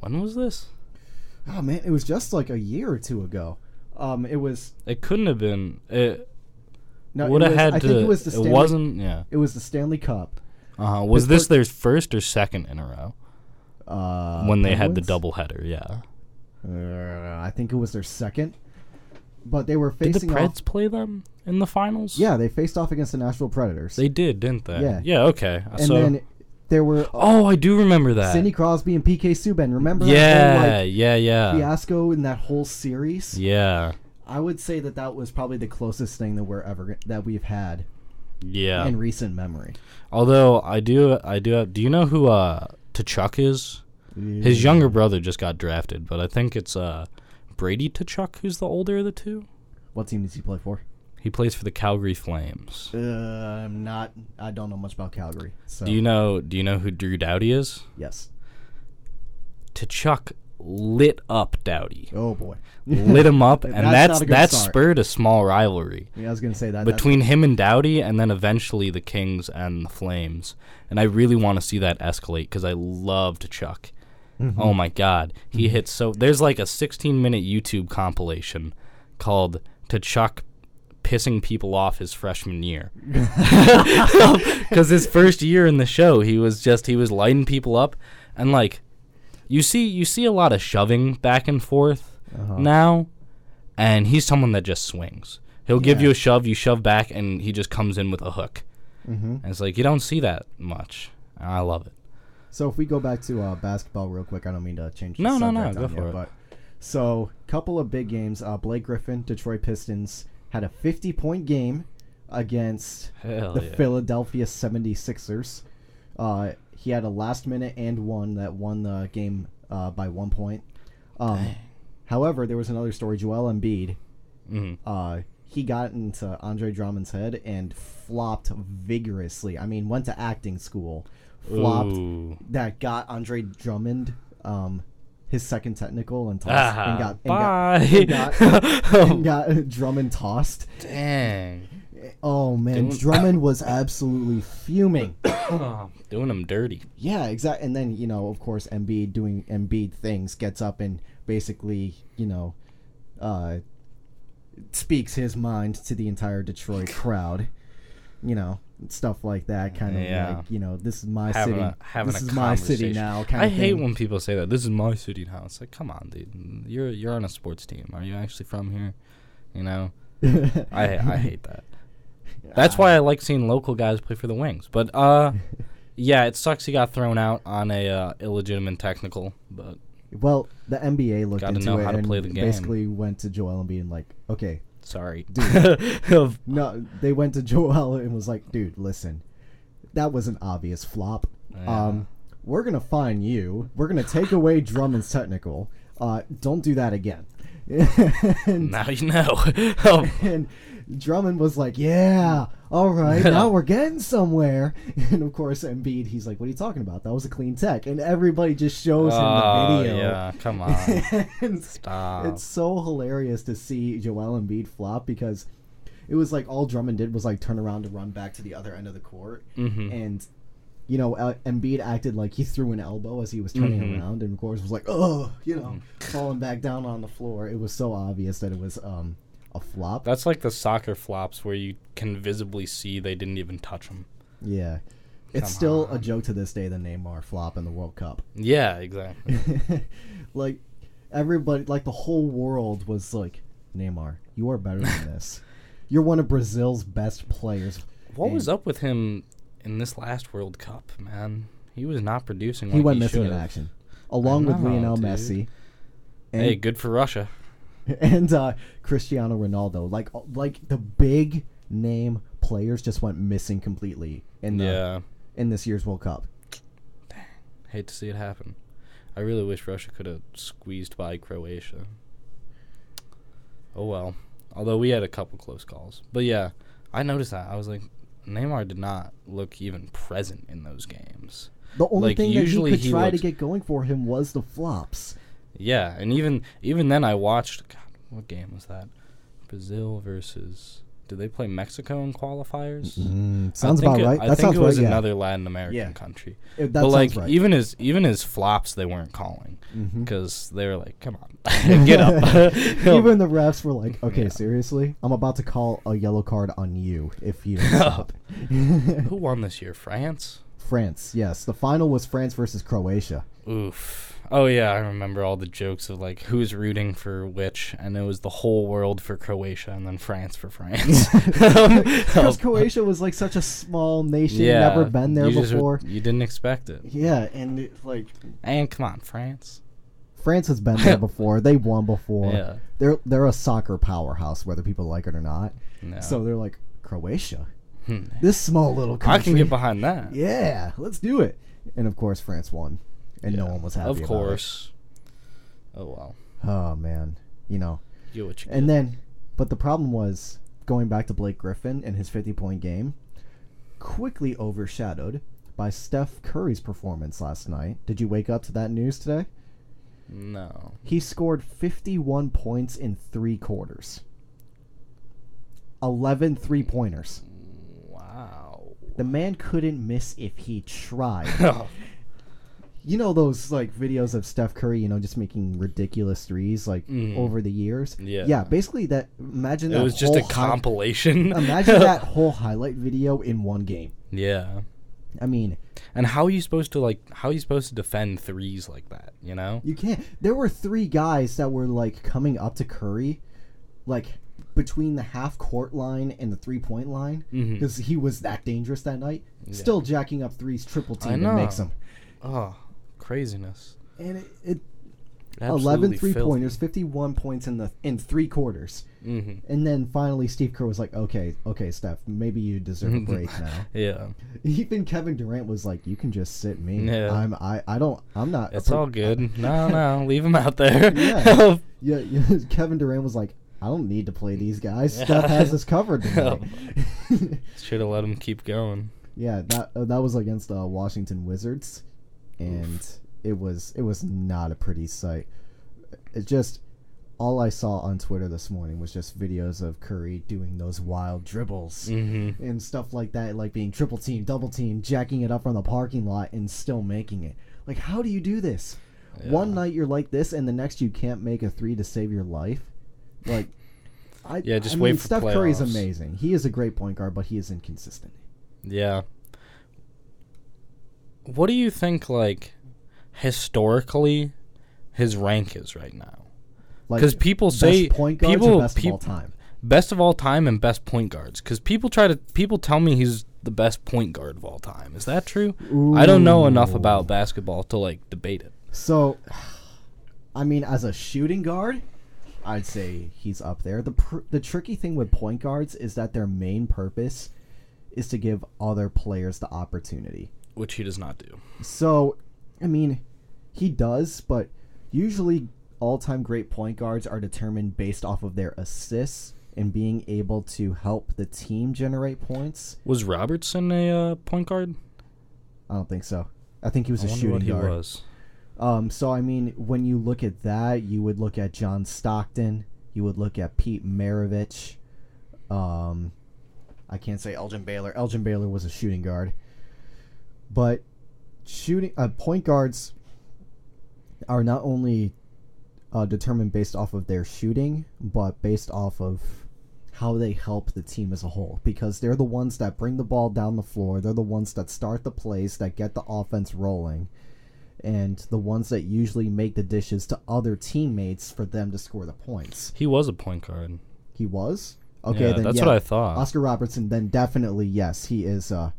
when was this? Oh man, it was just like a year or two ago. Um, it was It couldn't have been. It no, it would have had I to. think it was the it Stanley, wasn't. Yeah. It was the Stanley Cup. Uh huh. Was this their first or second in a row Uh, when they had the Penguins? double header? Yeah. Uh, I think it was their second. But they were facing. Did the Preds off. play them in the finals? Yeah, they faced off against the Nashville Predators. They did, didn't they? Yeah. Yeah. Okay. and so. then there were oh, I do remember that. Sidney Crosby and PK Subban. Remember that yeah. whole, like, yeah. Yeah. fiasco in that whole series? Yeah. I would say that that was probably the closest thing that we're ever that we've had Yeah. in recent memory. Although I do, I do. Have, do you know who uh Tkachuk is? His younger brother just got drafted, but I think it's uh Brady Tkachuk who's the older of the two. What team does he play for? He plays for the Calgary Flames. Uh, I'm not. I don't know much about Calgary. So Do you know? Do you know who Drew Doughty is? Yes. Tkachuk lit up Doughty. Oh boy. lit him up, (laughs) and That's that's not a good that spurred a small rivalry. Yeah, I was gonna say that. between him and Doughty, and then eventually the Kings and the Flames. And I really want to see that escalate because I loved Chuck. Mm-hmm. Oh my God, he hits so. There's like a 16 minute YouTube compilation called "Tkachuk Pissing People Off His Freshman Year," (laughs) (laughs) because his first year in the show, he was just he was lighting people up, and like you see you see a lot of shoving back and forth Uh-huh. now, and he's someone that just swings. He'll give Yeah. you a shove, you shove back, and he just comes in with a hook. Mm-hmm. And it's like you don't see that much. I love it. So if we go back to uh, basketball real quick, I don't mean to change. The No, no, no, subject go for it. But so couple of big games. Uh, Blake Griffin, Detroit Pistons, had a 50 point game against Hell the yeah. Philadelphia 76ers. Uh, he had a last minute and one that won the game uh, by one point. Um, however, there was another story. Joel Embiid, Mhm. uh, he got into Andre Drummond's head and flopped vigorously. I mean, went to acting school, flopped. Ooh. That got Andre Drummond um, his second technical and tossed Ah, and got and bye. got, and got, (laughs) and got Drummond tossed. Dang. Oh man, Doing- Drummond was absolutely fuming. (coughs) Doing him dirty. Yeah, exactly. And then you know, of course, Embiid doing Embiid things gets up and basically, you know, uh, speaks his mind to the entire Detroit crowd. You know, stuff like that. Kind of Yeah. like, you know, this is my Having city. a having this a is my city conversation. now. Kind I of hate thing. when people say that. This is my city now. It's like, come on, dude. You're you're on a sports team. Are you actually from here? You know. (laughs) I I hate that. That's why I like seeing local guys play for the Wings. But uh, (laughs) yeah, it sucks he got thrown out on a uh, illegitimate technical. But Well, the NBA looked into it and play the game. basically went to Joel Embiid and like, okay, sorry, Dude. (laughs) (laughs) no, they went to Joel and was like, dude, listen, that was an obvious flop. Um, we're gonna fine you. We're gonna take away Drummond's technical. Uh, don't do that again. and, now you know. Oh, and Drummond was like, "Yeah, all right, (laughs) now we're getting somewhere." (laughs) And of course, Embiid, he's like, "What are you talking about? That was a clean tech." And everybody just shows him the oh, video. yeah, come on. (laughs) Stop. it's so hilarious to see Joel Embiid flop because it was like all Drummond did was like turn around to run back to the other end of the court, Mhm. and you know uh, Embiid acted like he threw an elbow as he was turning Mhm. around, and of course was like, oh, you know, Mm-hmm. falling back down on the floor. It was so obvious that it was um a flop. That's like the soccer flops where you can visibly see they didn't even touch them. yeah, it's still a joke to this day the Neymar flop in the World Cup. Yeah, exactly. (laughs) like everybody like the whole world was like Neymar, you are better than (laughs) this. You're one of Brazil's best players. What was up with him in this last World Cup, man? He was not producing. He like went he missing in should've. action, along with Lionel dude. Messi. And, Hey, good for Russia. (laughs) and uh, Cristiano Ronaldo. Like like the big name players just went missing completely in the Yeah, in this year's World Cup. Dang. hate to see it happen. I really wish Russia could have squeezed by Croatia. Oh well. Although we had a couple close calls, but yeah, I noticed that. I was like, Neymar did not look even present in those games. The only Like, thing that he could he try to get going for him was the flops. Yeah, and even even then, I watched. God, what game was that? Brazil versus. Did they play Mexico in qualifiers? Mm, sounds about it- right. I that think it was right. Yeah. another Latin American Yeah. country. It- that but like right. even his even his flops, they weren't calling because they were like, "Come on, (laughs) get up." (laughs) Even the (laughs) refs were like, "Okay, Yeah. seriously, I'm about to call a yellow card on you if you don't stop." Who won this year? France. France, yes. The final was France versus Croatia. Oof. Oh yeah, I remember all the jokes of like who's rooting for which, and it was the whole world for Croatia and then France for France. (laughs) (laughs) Because Croatia was like such a small nation, never been there you just- before. you didn't expect it. Yeah, and it, like And come on, France. France has been there (laughs) before. They won before. Yeah. They're they're a soccer powerhouse, whether people like it or not. No. So they're like Croatia, Hmm. this small little country. I can get behind that. Yeah, let's do it. And of course, France won, and no one was happy. Of course. Oh wow. Oh man, you know. Get what you And get. then, but the problem was going back to Blake Griffin and his 50 point game, quickly overshadowed by Steph Curry's performance last night. Did you wake up to that news today? No. He scored 51 points in three quarters. 11 three pointers. Wow. The man couldn't miss if he tried. (laughs) you know those like videos of Steph Curry, you know, just making ridiculous threes like Mhm. over the years. Yeah. Yeah, basically that. Imagine it that was just a hi- compilation. (laughs) imagine that (laughs) whole highlight video in one game. Yeah. I mean, And how are you supposed to like? How are you supposed to defend threes like that? You know? you can't. There were three guys that were like coming up to Curry, like between the half court line and the three point line, because he was that dangerous that night. Still jacking up threes, triple team, and makes them. Oh, craziness. And it, it Absolutely 11 three filthy. pointers, 51 points in the in three quarters. Mhm. And then finally Steve Kerr was like, "Okay, okay, Steph, maybe you deserve a break (laughs) now." Yeah. Even Kevin Durant was like, "You can just sit me. Yeah. I'm I I don't I'm not It's per- all good. (laughs) No, no, leave him out there. (laughs) Yeah. yeah, yeah, Kevin Durant was like, I don't need to play these guys. Steph has us covered. Should have let him keep going. yeah, that uh, that was against uh, Washington Wizards, and it was it was not a pretty sight. It just all I saw on Twitter this morning was just videos of Curry doing those wild dribbles Mm-hmm. and stuff like that, like being triple team, double team, jacking it up from the parking lot, and still making it. Like, how do you do this? One night you're like this, and the next you can't make a three to save your life. Like, I Yeah, just I wait mean, for Steph Curry's playoffs. amazing. He is a great point guard, but he is inconsistent. Yeah. What do you think, like, historically, his rank is right now? Like, Because people best say point guards people best peop- of all time. best of all time and best point guards. Because people try to people tell me he's the best point guard of all time. Is that true? I don't know enough about basketball to like debate it. So, I mean, as a shooting guard, I'd say he's up there. the pr- The tricky thing with point guards is that their main purpose is to give other players the opportunity. Which he does not do. So, I mean, he does, but usually all-time great point guards are determined based off of their assists and being able to help the team generate points. Was Robertson a uh, point guard? I don't think so. I think he was I a shooting what he guard. was. Um, so I mean, when you look at that, you would look at John Stockton. You would look at Pete Maravich. Um, I can't say Elgin Baylor. Elgin Baylor was a shooting guard, but shooting uh, point guards are not only uh, determined based off of their shooting, but based off of how they help the team as a whole. Because they're the ones that bring the ball down the floor. They're the ones that start the plays that get the offense rolling and the ones that usually make the dishes to other teammates for them to score the points. He was a point guard. He was okay. Yeah, then that's yeah, what I thought. Oscar Robertson. Then definitely yes, he is uh,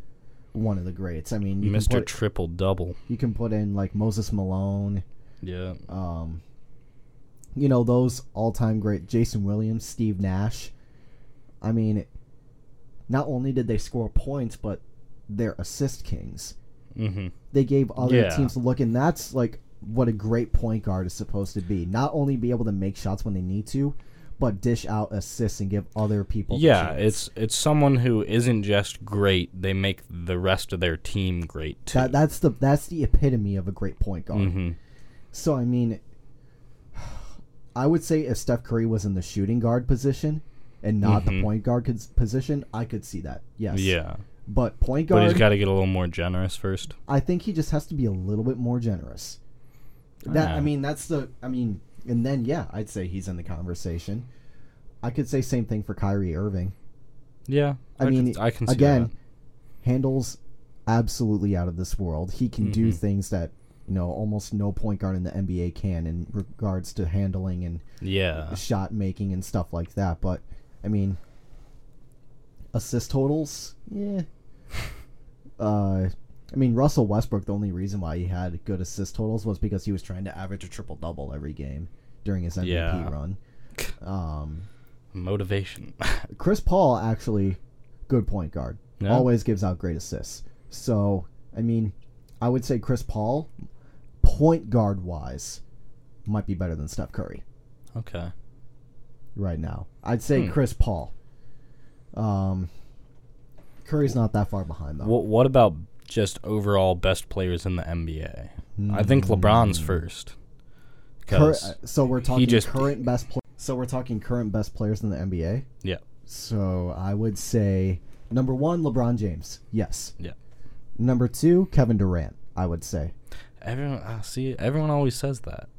one of the greats. I mean, you can Mr. put Triple Double. you can put in like Moses Malone. Yeah. Um, you know those all-time great Jason Williams, Steve Nash. I mean, not only did they score points, but they're assist kings. Mm-hmm. they gave other Yeah. teams a look, and that's like what a great point guard is supposed to be. Not only be able to make shots when they need to, but dish out assists and give other people. Yeah, it's it's someone who isn't just great; they make the rest of their team great too. that. That's the that's the epitome of a great point guard. mm-hmm. So I mean, (sighs) I would say if Steph Curry was in the shooting guard position and not the Mhm. point guard position, I could see that. Yes. Yeah, But point guard. but he's got to get a little more generous first. I think he just has to be a little bit more generous. That I Ah. mean, that's the I mean, and then yeah, I'd say he's in the conversation. I could say same thing for Kyrie Irving. Yeah, I, can- mean, I can again, that. handles absolutely out of this world. He can do Mhm. things that you know almost no point guard in the NBA can in regards to handling and Yeah, shot making and stuff like that. But I mean, assist totals, yeah. (laughs) uh, I mean, Russell Westbrook. The only reason why he had good assist totals was because he was trying to average a triple double every game during his MVP Yeah. run. Um, motivation. (laughs) Chris Paul actually good point guard. Yeah. Always gives out great assists. So I mean, I would say Chris Paul, point guard wise, might be better than Steph Curry okay. right now. I'd say Hmm. Chris Paul. Um, Curry's not that far behind though. What what about just overall best players in the NBA? I think LeBron's first. Cur- 'Cause- so we're talking just- current best. Pl- so we're talking current best players in the NBA. yeah, So I would say number one, LeBron James. Yes. yeah. Number two, Kevin Durant. I would say. Everyone, uh, see, everyone always says that.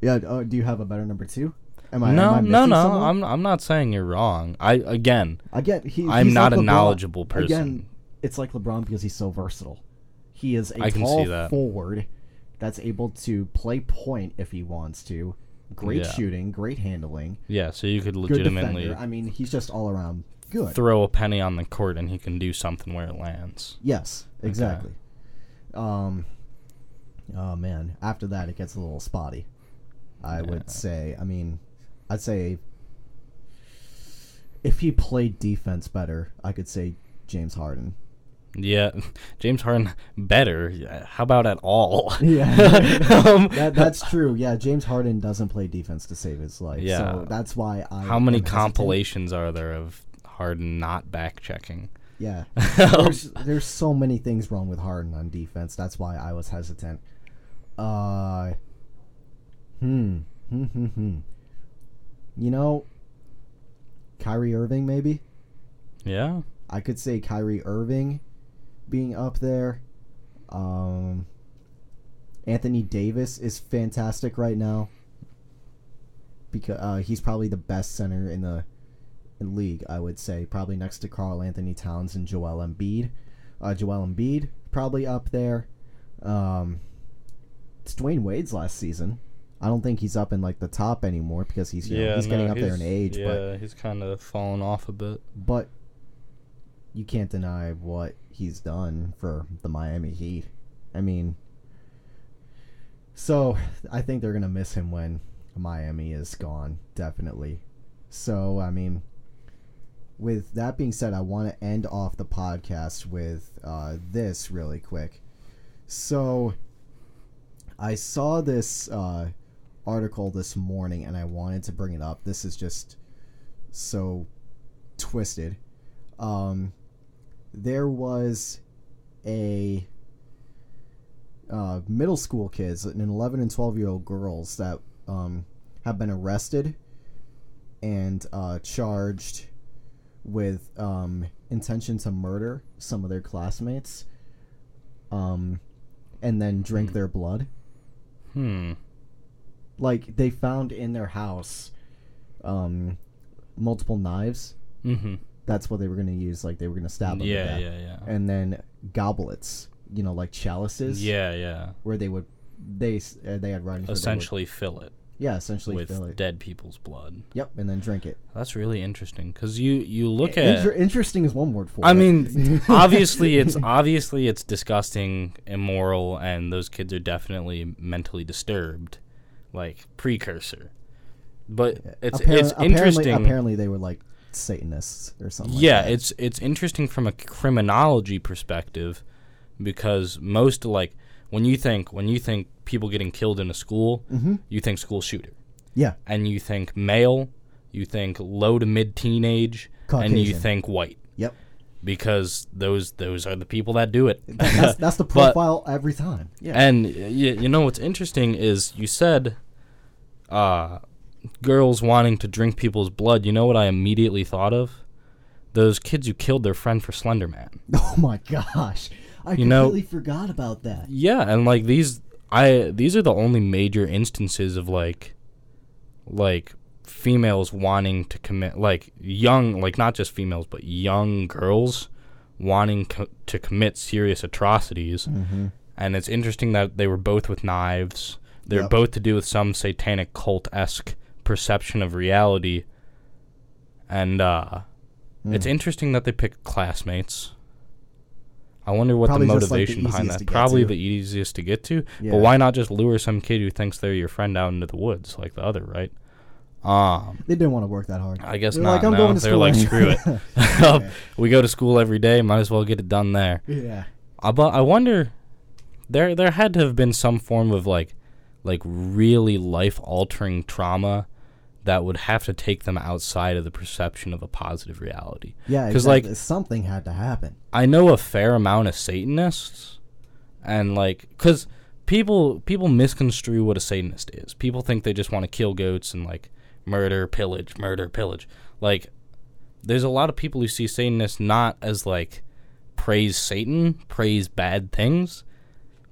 Yeah. Uh, do you have a better number two? Am I? no, am I no, missing no. someone? I'm I'm not saying you're wrong. I again, Again, he, I'm he's not like a LeBron. knowledgeable person. Again, it's like LeBron because he's so versatile. He is a I can tall see that. forward that's able to play point if he wants to. Great Yeah. shooting, great handling, yeah. So you could good legitimately defender. I mean, he's just all around good. throw a penny on the court and he can do something where it lands. yes, exactly. Um, oh man, after that it gets a little spotty. I would say. I mean, I'd say if he played defense better, I could say James Harden. Yeah, (laughs) James Harden better. How about at all? Yeah, (laughs) Um, that, that's true. Yeah, James Harden doesn't play defense to save his life. Yeah. so that's why I. How many hesitant. compilations are there of Harden not back checking? Yeah, (laughs) there's there's so many things wrong with Harden on defense. That's why I was hesitant. Uh, hmm, hmm, hmm, hmm. You know, Kyrie Irving maybe. Yeah, I could say Kyrie Irving being up there. Um, Anthony Davis is fantastic right now because uh, he's probably the best center in the in league. I would say probably next to Karl-Anthony Towns and Joel Embiid. Uh, Joel Embiid probably up there. Um, it's Dwyane Wade's last season. I don't think he's up in like the top anymore because he's you know, he's getting up there in age. Yeah, But he's kind of fallen off a bit. but you can't deny what he's done for the Miami Heat. I mean, so I think they're gonna miss him when Miami is gone, definitely. So I mean, with that being said, I want to end off the podcast with uh, this really quick. So I saw this uh, article this morning, and I wanted to bring it up. This is just so twisted. Um, there was a uh, middle school kids, an 11 and 12 year old girls that um, have been arrested and uh, charged with um, intention to murder some of their classmates um, and then drink their blood. Hmm. Like, they found in their house um, multiple knives. Mm-hmm. That's what they were going to use. Like, they were going to stab them Yeah, yeah, yeah. And then goblets, you know, like chalices. Yeah, yeah. Where they would, they uh, they had writing. Essentially, fill it yeah, essentially with fill it. dead people's blood. Yep, and then drink it. That's really interesting because you you look at. Inter- interesting is one word for it. I it. mean, (laughs) obviously it's obviously it's disgusting, immoral, and those kids are definitely mentally disturbed, like precursor. But it's Appar- it's apparently, interesting. Apparently, they were like Satanists or something. yeah, like that. it's it's interesting from a criminology perspective because most like when you think when you think people getting killed in a school, Mm-hmm. you think school shooter, yeah, and you think male, you think low to mid teenage, and you think white yep. because those those are the people that do it. (laughs) That's, that's the (laughs) But- profile every time. Yeah, And y- you know what's interesting is you said uh, girls wanting to drink people's blood. You know what I immediately thought of? Those kids who killed their friend for Slender Man. (laughs) oh my gosh, I You know- completely forgot about that. Yeah, and like these I these are the only major instances of like like females wanting to commit like young like not just females but young girls wanting co- to commit serious atrocities. Mm-hmm. And it's interesting that they were both with knives. They're Yep. both to do with some satanic cult esque perception of reality. And uh Hmm. it's interesting that they picked classmates. I wonder what Probably the just, like, the motivation behind that. Probably to. the easiest to get to. Yeah. But why not just lure some kid who thinks they're your friend out into the woods like the other, right? Um, They didn't want to work that hard. I guess They're not. Like, I'm no. going to They're like, screw it. (laughs) we go to school every day. Might as well get it done there. yeah. Uh, but I wonder, there there had to have been some form of like, like really life altering trauma that would have to take them outside of the perception of a positive reality. Yeah, because exactly. like something had to happen. I know a fair amount of Satanists, and like, cause people people misconstrue what a Satanist is. People think they just want to kill goats and like murder, pillage, murder, pillage. Like, there's a lot of people who see Satanists not as like praise Satan, praise bad things,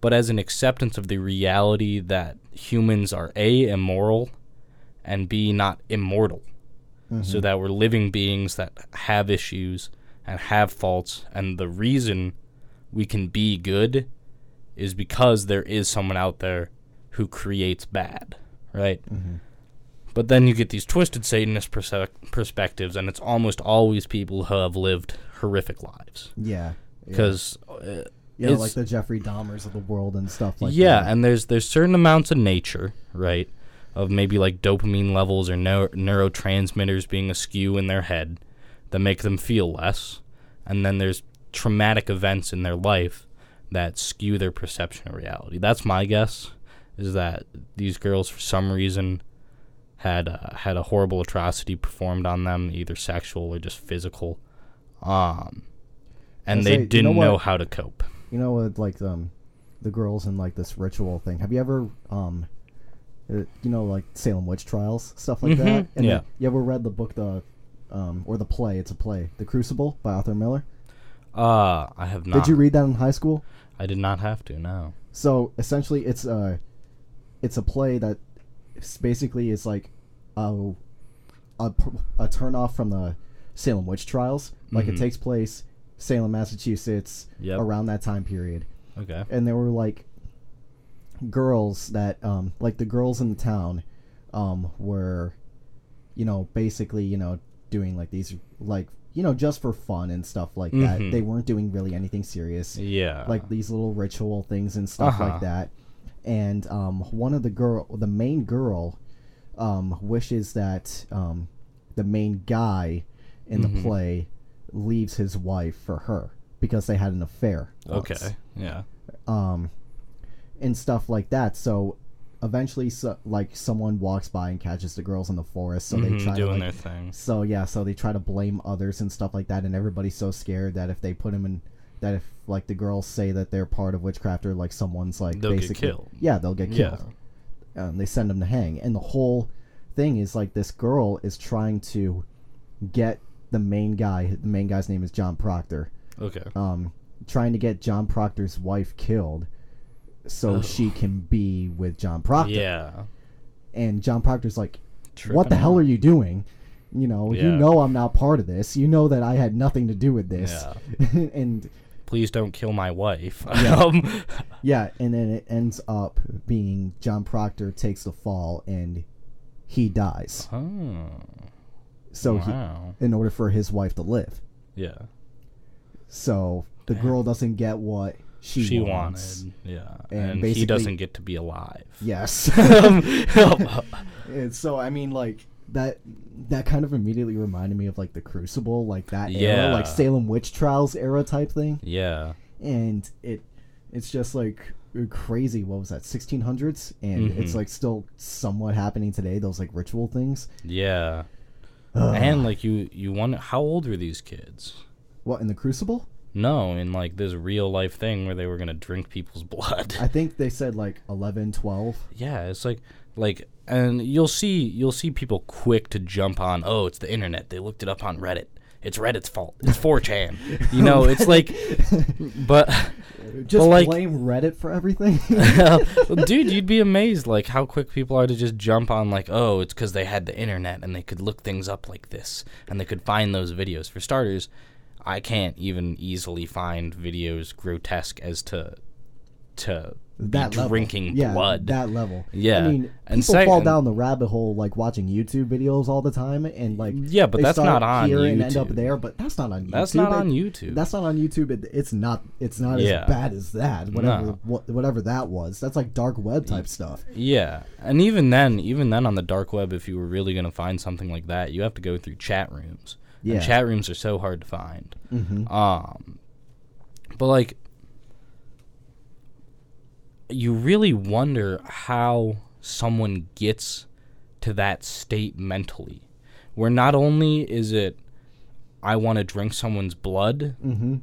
but as an acceptance of the reality that humans are a immoral and b not immortal. So that we're living beings that have issues and have faults and the reason we can be good is because there is someone out there who creates bad right? But then you get these twisted satanist perspectives and it's almost always people who have lived horrific lives. Yeah. because uh, Yeah, it's- like the Jeffrey Dahmers of the world and stuff like yeah, that. and there's there's certain amounts of nature, right, of maybe like dopamine levels or neu- neurotransmitters being askew in their head that make them feel less, and then there's traumatic events in their life that skew their perception of reality. That's my guess. Is that these girls, for some reason, had uh, had a horrible atrocity performed on them, either sexual or just physical, um, and I they say, didn't know know how to cope. You know, with like um, the girls in like this ritual thing. Have you ever um, you know, like Salem witch trials, stuff like Mhm, that? And yeah. then- you ever read the book the um or the play? It's a play, The Crucible by Arthur Miller. Uh, I have not. Did you read that in high school? I did not have to. No. So essentially, it's a it's a play that basically is like a a, a turn off from the Salem witch trials. Like it Mhm. takes place Salem, Massachusetts, Yep. around that time period. Okay. And there were like girls that um like the girls in the town um were you know basically you know doing like these like you know just for fun and stuff like that Mhm. they weren't doing really anything serious Yeah. like these little ritual things and stuff Uh-huh. like that. And um, one of the girl, the main girl, um, wishes that um, the main guy in Mhm. the play leaves his wife for her because they had an affair. once. Okay. Yeah. Um, and stuff like that. So eventually, so, like someone walks by and catches the girls in the forest. So Mhm, they try doing to, like, their thing. So yeah, so they try to blame others and stuff like that, and everybody's so scared that if they put him in, that if like the girls say that they're part of witchcraft or like someone's like They'll get killed. yeah they'll get Yeah. killed. Um, they send them to hang, and the whole thing is like this girl is trying to get the main guy. The main guy's name is John Proctor. Okay. Um, trying to get John Proctor's wife killed, so Oh. she can be with John Proctor Yeah. and John Proctor's like, Tripping "What the hell out. are you doing? You know, you know I'm not part of this. You know that I had nothing to do with this." (laughs) and Please don't kill my wife. (laughs) Yeah. um, yeah, and then it ends up being John Proctor takes the fall and he dies. oh. So Wow. he, in order for his wife to live, Yeah. so the girl doesn't get what she, She wants. wanted. Yeah. And And, he doesn't get to be alive. Yes. (laughs) and so I mean, like that. That kind of immediately reminded me of like the Crucible, like that era, like Salem witch trials era type thing. Yeah. And it, it's just like crazy. What was that? 1600s, and it's Mhm. like still somewhat happening today. Those like ritual things. Yeah. Ugh. and like you, you wonder how old were these kids? What in the Crucible? No, in like this real life thing where they were gonna drink people's (laughs) blood. I think they said like 11, 12. yeah, it's like like and you'll see you'll see people quick to jump on, oh, it's the internet. They looked it up on Reddit. It's Reddit's fault. It's (laughs) 4chan. you know, it's like (laughs) but Just but like blame Reddit for everything. dude, you'd be amazed like how quick people are to just jump on like, oh, it's because they had the internet and they could look things up like this and they could find those videos. For starters, I can't even easily find videos grotesque as to to that level. drinking yeah, blood. That level. Yeah. I mean, And people fall down the rabbit hole like watching YouTube videos all the time, and like Yeah, but that's not on here and end up YouTube. there. But that's not on YouTube. That's not on YouTube. That's not on YouTube. It, it's not. It's not Yeah. as bad as that. Whatever. No. What, whatever that was. That's like dark web type stuff. Yeah, and even then, even then on the dark web, if you were really gonna find something like that, you have to go through chat rooms. Yeah. And chat rooms are so hard to find. Mhm. Um, but like, you really wonder how someone gets to that state mentally, where not only is it, I want to drink someone's blood. Mm-hmm.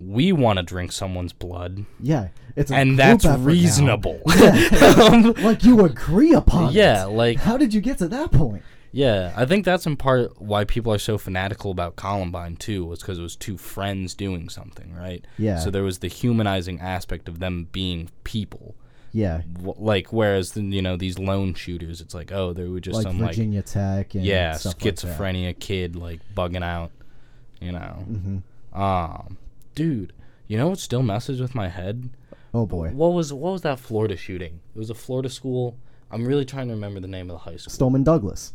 We want to drink someone's blood. Yeah, it's and that's reasonable. (laughs) Yeah. (laughs) like you agree upon. Yeah, it. like- how did you get to that point? Yeah, I think that's in part why people are so fanatical about Columbine too, was because it was two friends doing something, right? Yeah. So there was the humanizing aspect of them being people. Yeah, W- like whereas the, you know these lone shooters, it's like oh they were just like some Virginia Tech and yeah stuff like schizophrenia kid like bugging out, you know. Mhm. Um, dude, you know what still messes with my head? Oh boy, What was what was that Florida shooting? It was a Florida school. I'm really trying to remember the name of the high school. Stoneman Douglas.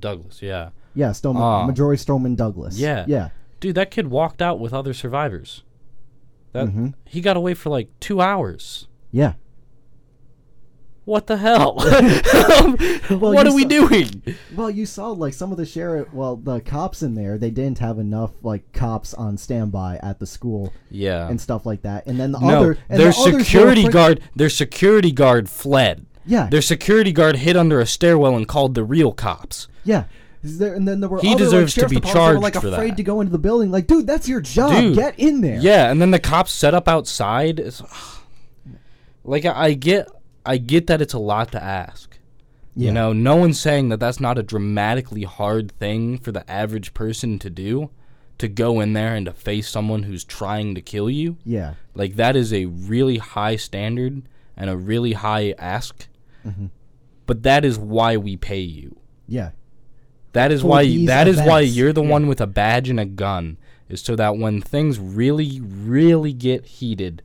Douglas, yeah. Yeah, Stoneman, Ah. Marjory Stoneman Douglas. Yeah. yeah. Dude, that kid walked out with other survivors. That Mhm. he got away for like two hours. Yeah. what the hell? (laughs) (laughs) Well, what are we doing? Well, you saw like some of the sheriff, well, the cops in there, they didn't have enough like cops on standby at the school Yeah. and stuff like that. And then the no, other, and their the security guard, their security guard fled. Yeah. Their security guard hid under a stairwell and called the real cops. Yeah. There, and then there were He other, deserves like, to be that were, like for afraid that. to go into the building. Like, dude, that's your job. Dude. Get in there. Yeah, and then the cops set up outside. It's, (sighs) like I, I get, I get that it's a lot to ask. Yeah. You know, no one's saying that that's not a dramatically hard thing for the average person to do, to go in there and to face someone who's trying to kill you. Yeah. Like that is a really high standard and a really high ask. Mm-hmm. But that is why we pay you. Yeah. That is For why that is why you're the yeah. one with a badge and a gun is so that when things really really get heated,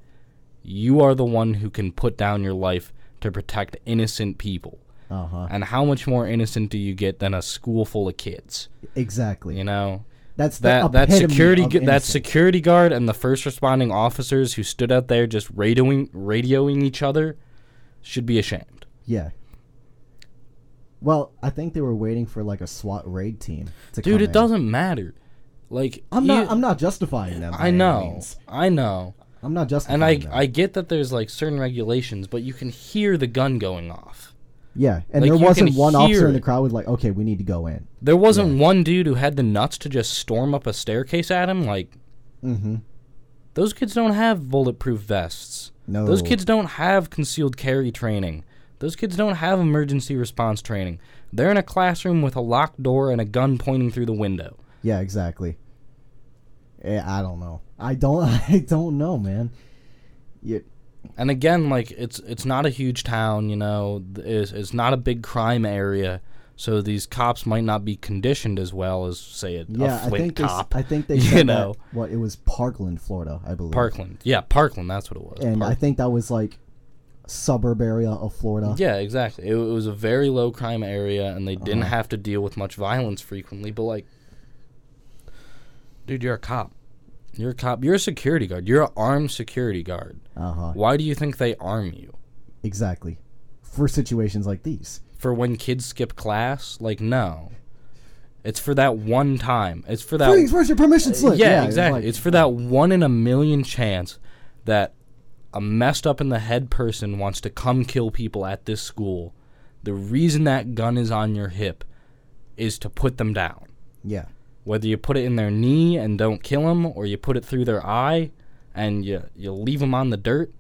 you are the one who can put down your life to protect innocent people. Uh huh. And how much more innocent do you get than a school full of kids? Exactly. You know? That's the That that security gu- that security guard and the first responding officers who stood out there just radioing radioing each other should be ashamed. Yeah. Well, I think they were waiting for like a SWAT raid team to come. Dude, come it in. doesn't matter. Like I'm not. I'm not justifying them. by I any know. means. I know. I'm not justifying. Them. And I them. I get that there's like certain regulations, but you can hear the gun going off. yeah, and like, there you wasn't can one officer hear in the it. crowd was like, "Okay, we need to go in." There wasn't one dude who had the nuts to just storm up a staircase at him like Mm-hmm. those kids don't have bulletproof vests. No. Those kids don't have concealed carry training. Those kids don't have emergency response training. They're in a classroom with a locked door and a gun pointing through the window. Yeah, exactly. Eh, I don't know. I don't. (laughs) I don't know, man. You, And again, like it's it's not a huge town, you know. It's, it's not a big crime area, so these cops might not be conditioned as well as say a, yeah, a I think they. cop. I think they. (laughs) you know, that, what it was Parkland, Florida, I believe. Parkland. Yeah, Parkland. That's what it was. and I think that was like suburb area of Florida. Yeah, exactly. It, it was a very low crime area, and they didn't Uh-huh. have to deal with much violence frequently. But like, dude, you're a cop. You're a cop. You're a security guard. You're an armed security guard. Uh huh. Why do you think they arm you? Exactly. For situations like these. For when kids skip class? Like, no. It's for that one time. It's for that. Freeze! Where's your permission slip? Yeah, it's exactly. like- it's for that one in a million chance that a messed up in the head person wants to come kill people at this school. The reason that gun is on your hip is to put them down. yeah. Whether you put it in their knee and don't kill them, or you put it through their eye and you you leave them on the dirt,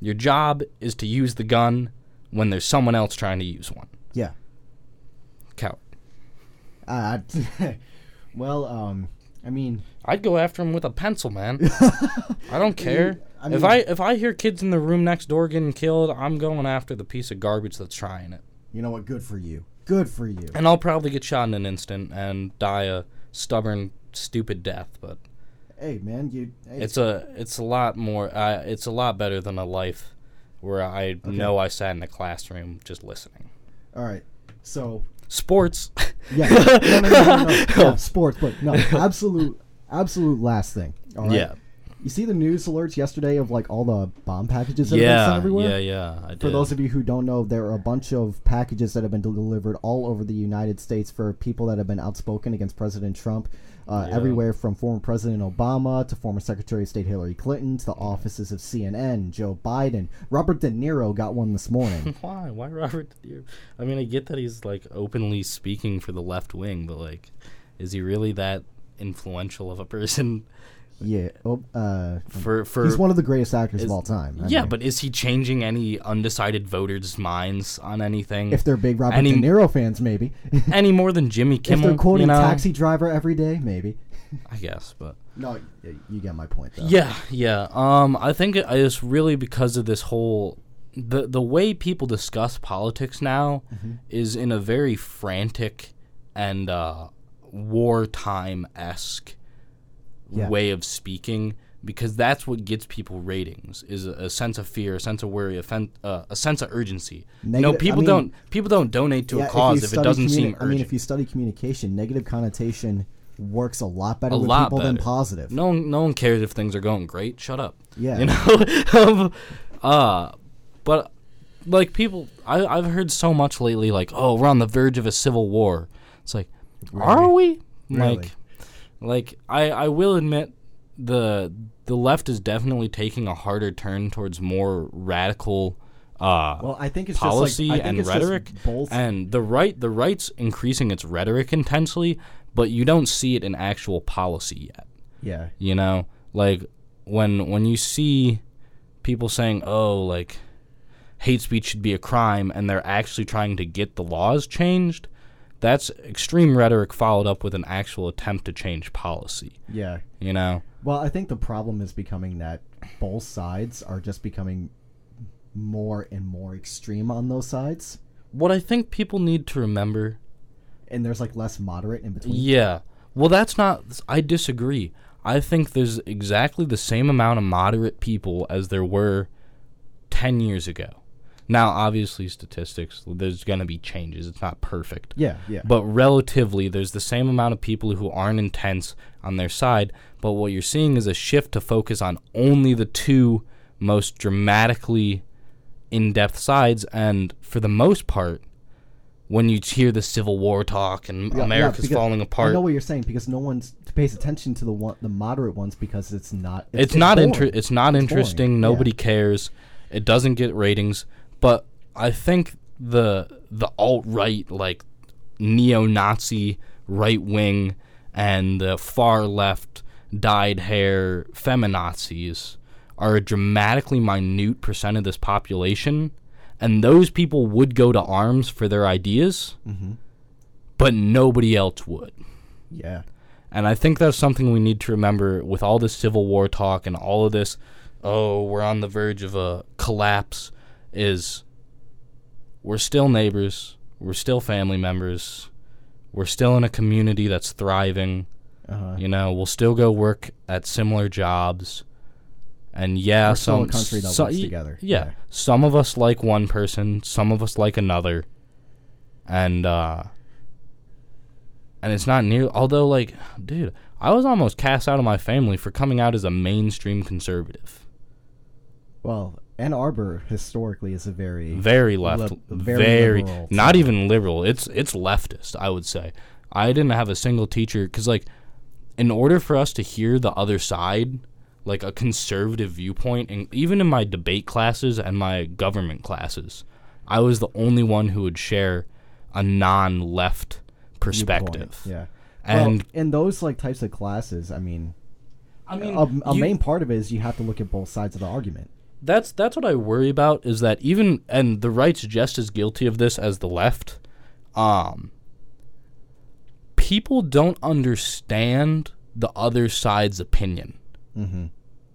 your job is to use the gun when there's someone else trying to use one. Yeah. Coward. Uh, (laughs) well, um, I mean, I'd go after him with a pencil, man. (laughs) I don't care. I if I if I hear kids in the room next door getting killed, I'm going after the piece of garbage that's trying it. you know what? Good for you. Good for you. And I'll probably get shot in an instant and die a stubborn, stupid death. But Hey, man, you. Hey, it's a it's a lot more. Uh, it's a lot better than a life where I know I sat in a classroom just listening. all right. So Sports. yeah, (laughs) no, no, no, no, no. (laughs) yeah, sports, but no, absolute, absolute last thing. All right. Yeah. You see the news alerts yesterday of like all the bomb packages that have been sent everywhere. yeah, yeah. For those of you who don't know, there are a bunch of packages that have been delivered all over the United States for people that have been outspoken against President Trump. Uh, Everywhere from former President Obama to former Secretary of State Hillary Clinton to the offices of CNN, Joe Biden. Robert De Niro got one this morning. (laughs) Why? Why Robert De Niro? I mean, I get that he's like openly speaking for the left wing, but like, is he really that influential of a person? Yeah. Oh, uh, For for he's one of the greatest actors is- of all time. I yeah, mean, but is he changing any undecided voters' minds on anything? if they're big Robert any, De Niro fans, maybe. (laughs) any more than Jimmy Kimmel? (laughs) if they're quoting you know? Taxi Driver every day, maybe. (laughs) I guess, but No, you get my point, though. Yeah, yeah. Um, I think it is really because of this whole the the way people discuss politics now Mm-hmm. is in a very frantic and uh, wartime esque Yeah. way of speaking because that's what gets people ratings is a, a sense of fear, a sense of worry, a, fen- uh, a sense of urgency. Negative- I people mean- don't people don't donate to Yeah, a cause you if, it doesn't communi- seem urgent. I mean, if you study communication, negative connotation works a lot better a with lot people better. than positive. No one, no one cares if things are going great. Shut up. Yeah. You know. (laughs) uh, but like people I, I've heard so much lately like oh we're on the verge of a civil war it's like are we Really? like like I I will admit the the left is definitely taking a harder turn towards more radical uh Well, I think it's policy just like, I think and it's rhetoric. both. and the right the right's increasing its rhetoric intensely but you don't see it in actual policy yet. Yeah, you know? Like when when you see people saying oh like hate speech should be a crime and they're actually trying to get the laws changed that's extreme rhetoric followed up with an actual attempt to change policy yeah. you know Well, I think the problem is becoming that both sides are just becoming more and more extreme on those sides, what i think people need to remember and there's like less moderate in between. Yeah. Well, that's not. I disagree. I think there's exactly the same amount of moderate people as there were 10 years ago. Now, obviously, statistics, there's going to be changes. It's not perfect. Yeah, yeah. But relatively, there's the same amount of people who aren't intense on their side. But what you're seeing is a shift to focus on only the two most dramatically in depth sides. And for the most part, when you hear the Civil War talk and Yeah, yeah, America's because falling apart, I know what you're saying because no one pays attention to the one, the moderate ones because it's not. it's, not inter- it's not boring, interesting yeah. nobody cares it doesn't get ratings but i think the the alt-right like neo-nazi right wing and the far left dyed hair feminazis are a dramatically minute percent of this population and those people would go to arms for their ideas mm-hmm. but nobody else would. Yeah, and I think that's something we need to remember with all this Civil War talk and all of this, oh, we're on the verge of a collapse, is we're still neighbors, we're still family members, we're still in a community that's thriving. uh-huh. You know, we'll still go work at similar jobs. And yeah, We're some country that so- together. Yeah, Yeah. some of us like one person, some of us like another, and uh, and it's not near. Although, like, dude, I was almost cast out of my family for coming out as a mainstream conservative. Well, Ann Arbor historically is a very Very left, lib- very, very liberal not town. even liberal. It's it's leftist. I would say. I didn't have a single teacher because, like, in order for us to hear the other side, like a conservative viewpoint, and even in my debate classes and my government classes, I was the only one who would share a non-left perspective. viewpoint, Yeah, And well, in those like types of classes, I mean, I mean, a, a you- main part of it is you have to look at both sides of the argument. That's that's what I worry about is that even and the right's just as guilty of this as the left. Um people don't understand the other side's opinion. Mm-hmm.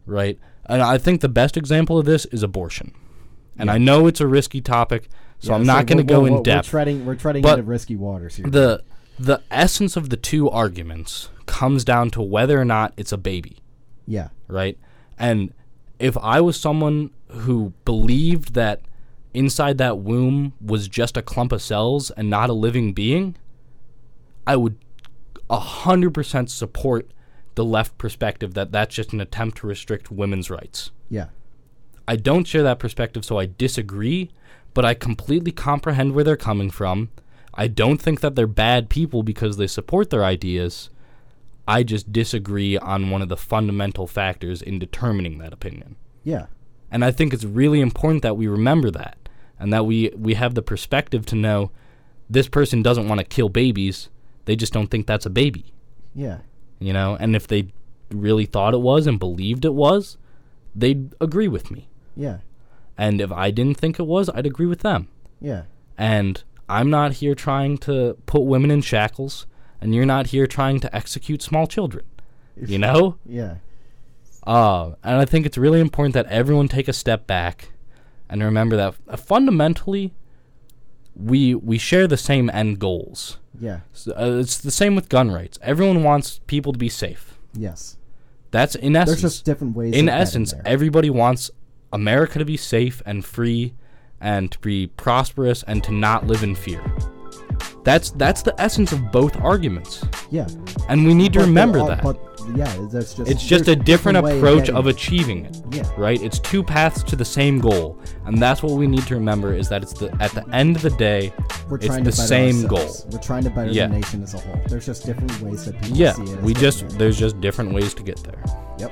Right? And I think the best example of this is abortion. And I know it's a risky topic, so I'm not going to go in depth. We're treading, we're treading into risky waters here. the the essence of the two arguments comes down to whether or not it's a baby yeah, right? And if I was someone who believed that inside that womb was just a clump of cells and not a living being, I would a hundred percent support the left perspective that that's just an attempt to restrict women's rights. yeah, I don't share that perspective, so I disagree, but I completely comprehend where they're coming from. I don't think that they're bad people because they support their ideas. I just disagree on one of the fundamental factors in determining that opinion. yeah, And I think it's really important that we remember that and that we, we have the perspective to know this person doesn't want to kill babies, they just don't think that's a baby. Yeah, you know and if they really thought it was and believed it was they'd agree with me. Yeah, and if i didn't think it was i'd agree with them. Yeah, and i'm not here trying to put women in shackles and you're not here trying to execute small children you know yeah, uh, and i think it's really important that everyone take a step back and remember that uh, fundamentally we we share the same end goals yeah, So, uh, it's the same with gun rights everyone wants people to be safe yes. That's in essence. There's just different ways. in essence, everybody wants America to be safe and free, and to be prosperous, and to not live in fear. That's that's the essence of both arguments, Yeah. and we need to But there remember that. But yeah, that's just it's just a different approach getting of achieving it. Yeah. Right? It's two paths to the same goal. And that's what we need to remember is that it's the at the end of the day, We're it's trying the to better same ourselves. goal. We're trying to better Yeah. the nation as a whole. There's just different ways that people Yeah, see it. we just there's just different ways to get there. Yep.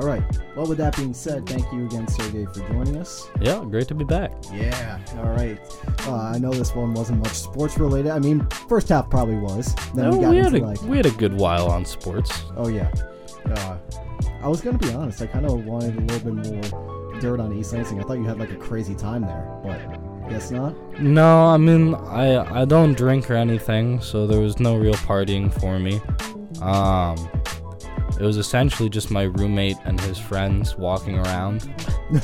All right. Well, with that being said, thank you again, Sergey, for joining us. Yeah, great to be back. Yeah. All right. Uh, I know this one wasn't much sports related. I mean, first half probably was. Then No, we got we had a like, we had a good while on sports. oh yeah. Uh, I was gonna be honest. I kind of wanted a little bit more dirt on East Lansing. I thought you had like a crazy time there, but guess not. No, I mean I I don't drink or anything, so there was no real partying for me. Um, it was essentially just my roommate and his friends walking around. (laughs)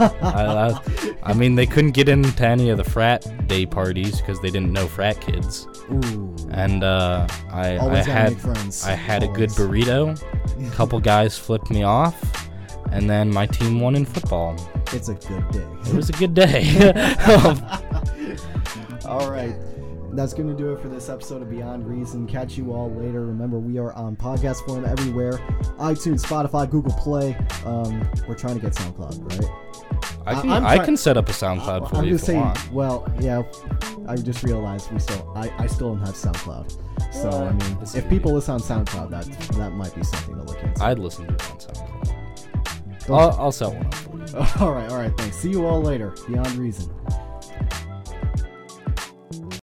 I, I, I mean, they couldn't get into any of the frat day parties because they didn't know frat kids. Ooh. And uh, I, I had. I had a good burrito. A (laughs) couple guys flipped me off, and then my team won in football. It's a good day. It was a good day. (laughs) All right. That's going to do it for this episode of Beyond Reason. Catch you all later. Remember, we are on podcast form everywhere iTunes, Spotify, Google Play. Um, we're trying to get SoundCloud, right? I I- can I'm I can set up a SoundCloud for I'm you just if you saying, want. well, yeah, I just realized we still, I, I still don't have SoundCloud. So, I mean, It's if people listen on SoundCloud, that, that might be something to look into. I'd listen to it on SoundCloud. I'll, I'll set one up for you. (laughs) all right, all right, thanks. See you all later. Beyond Reason.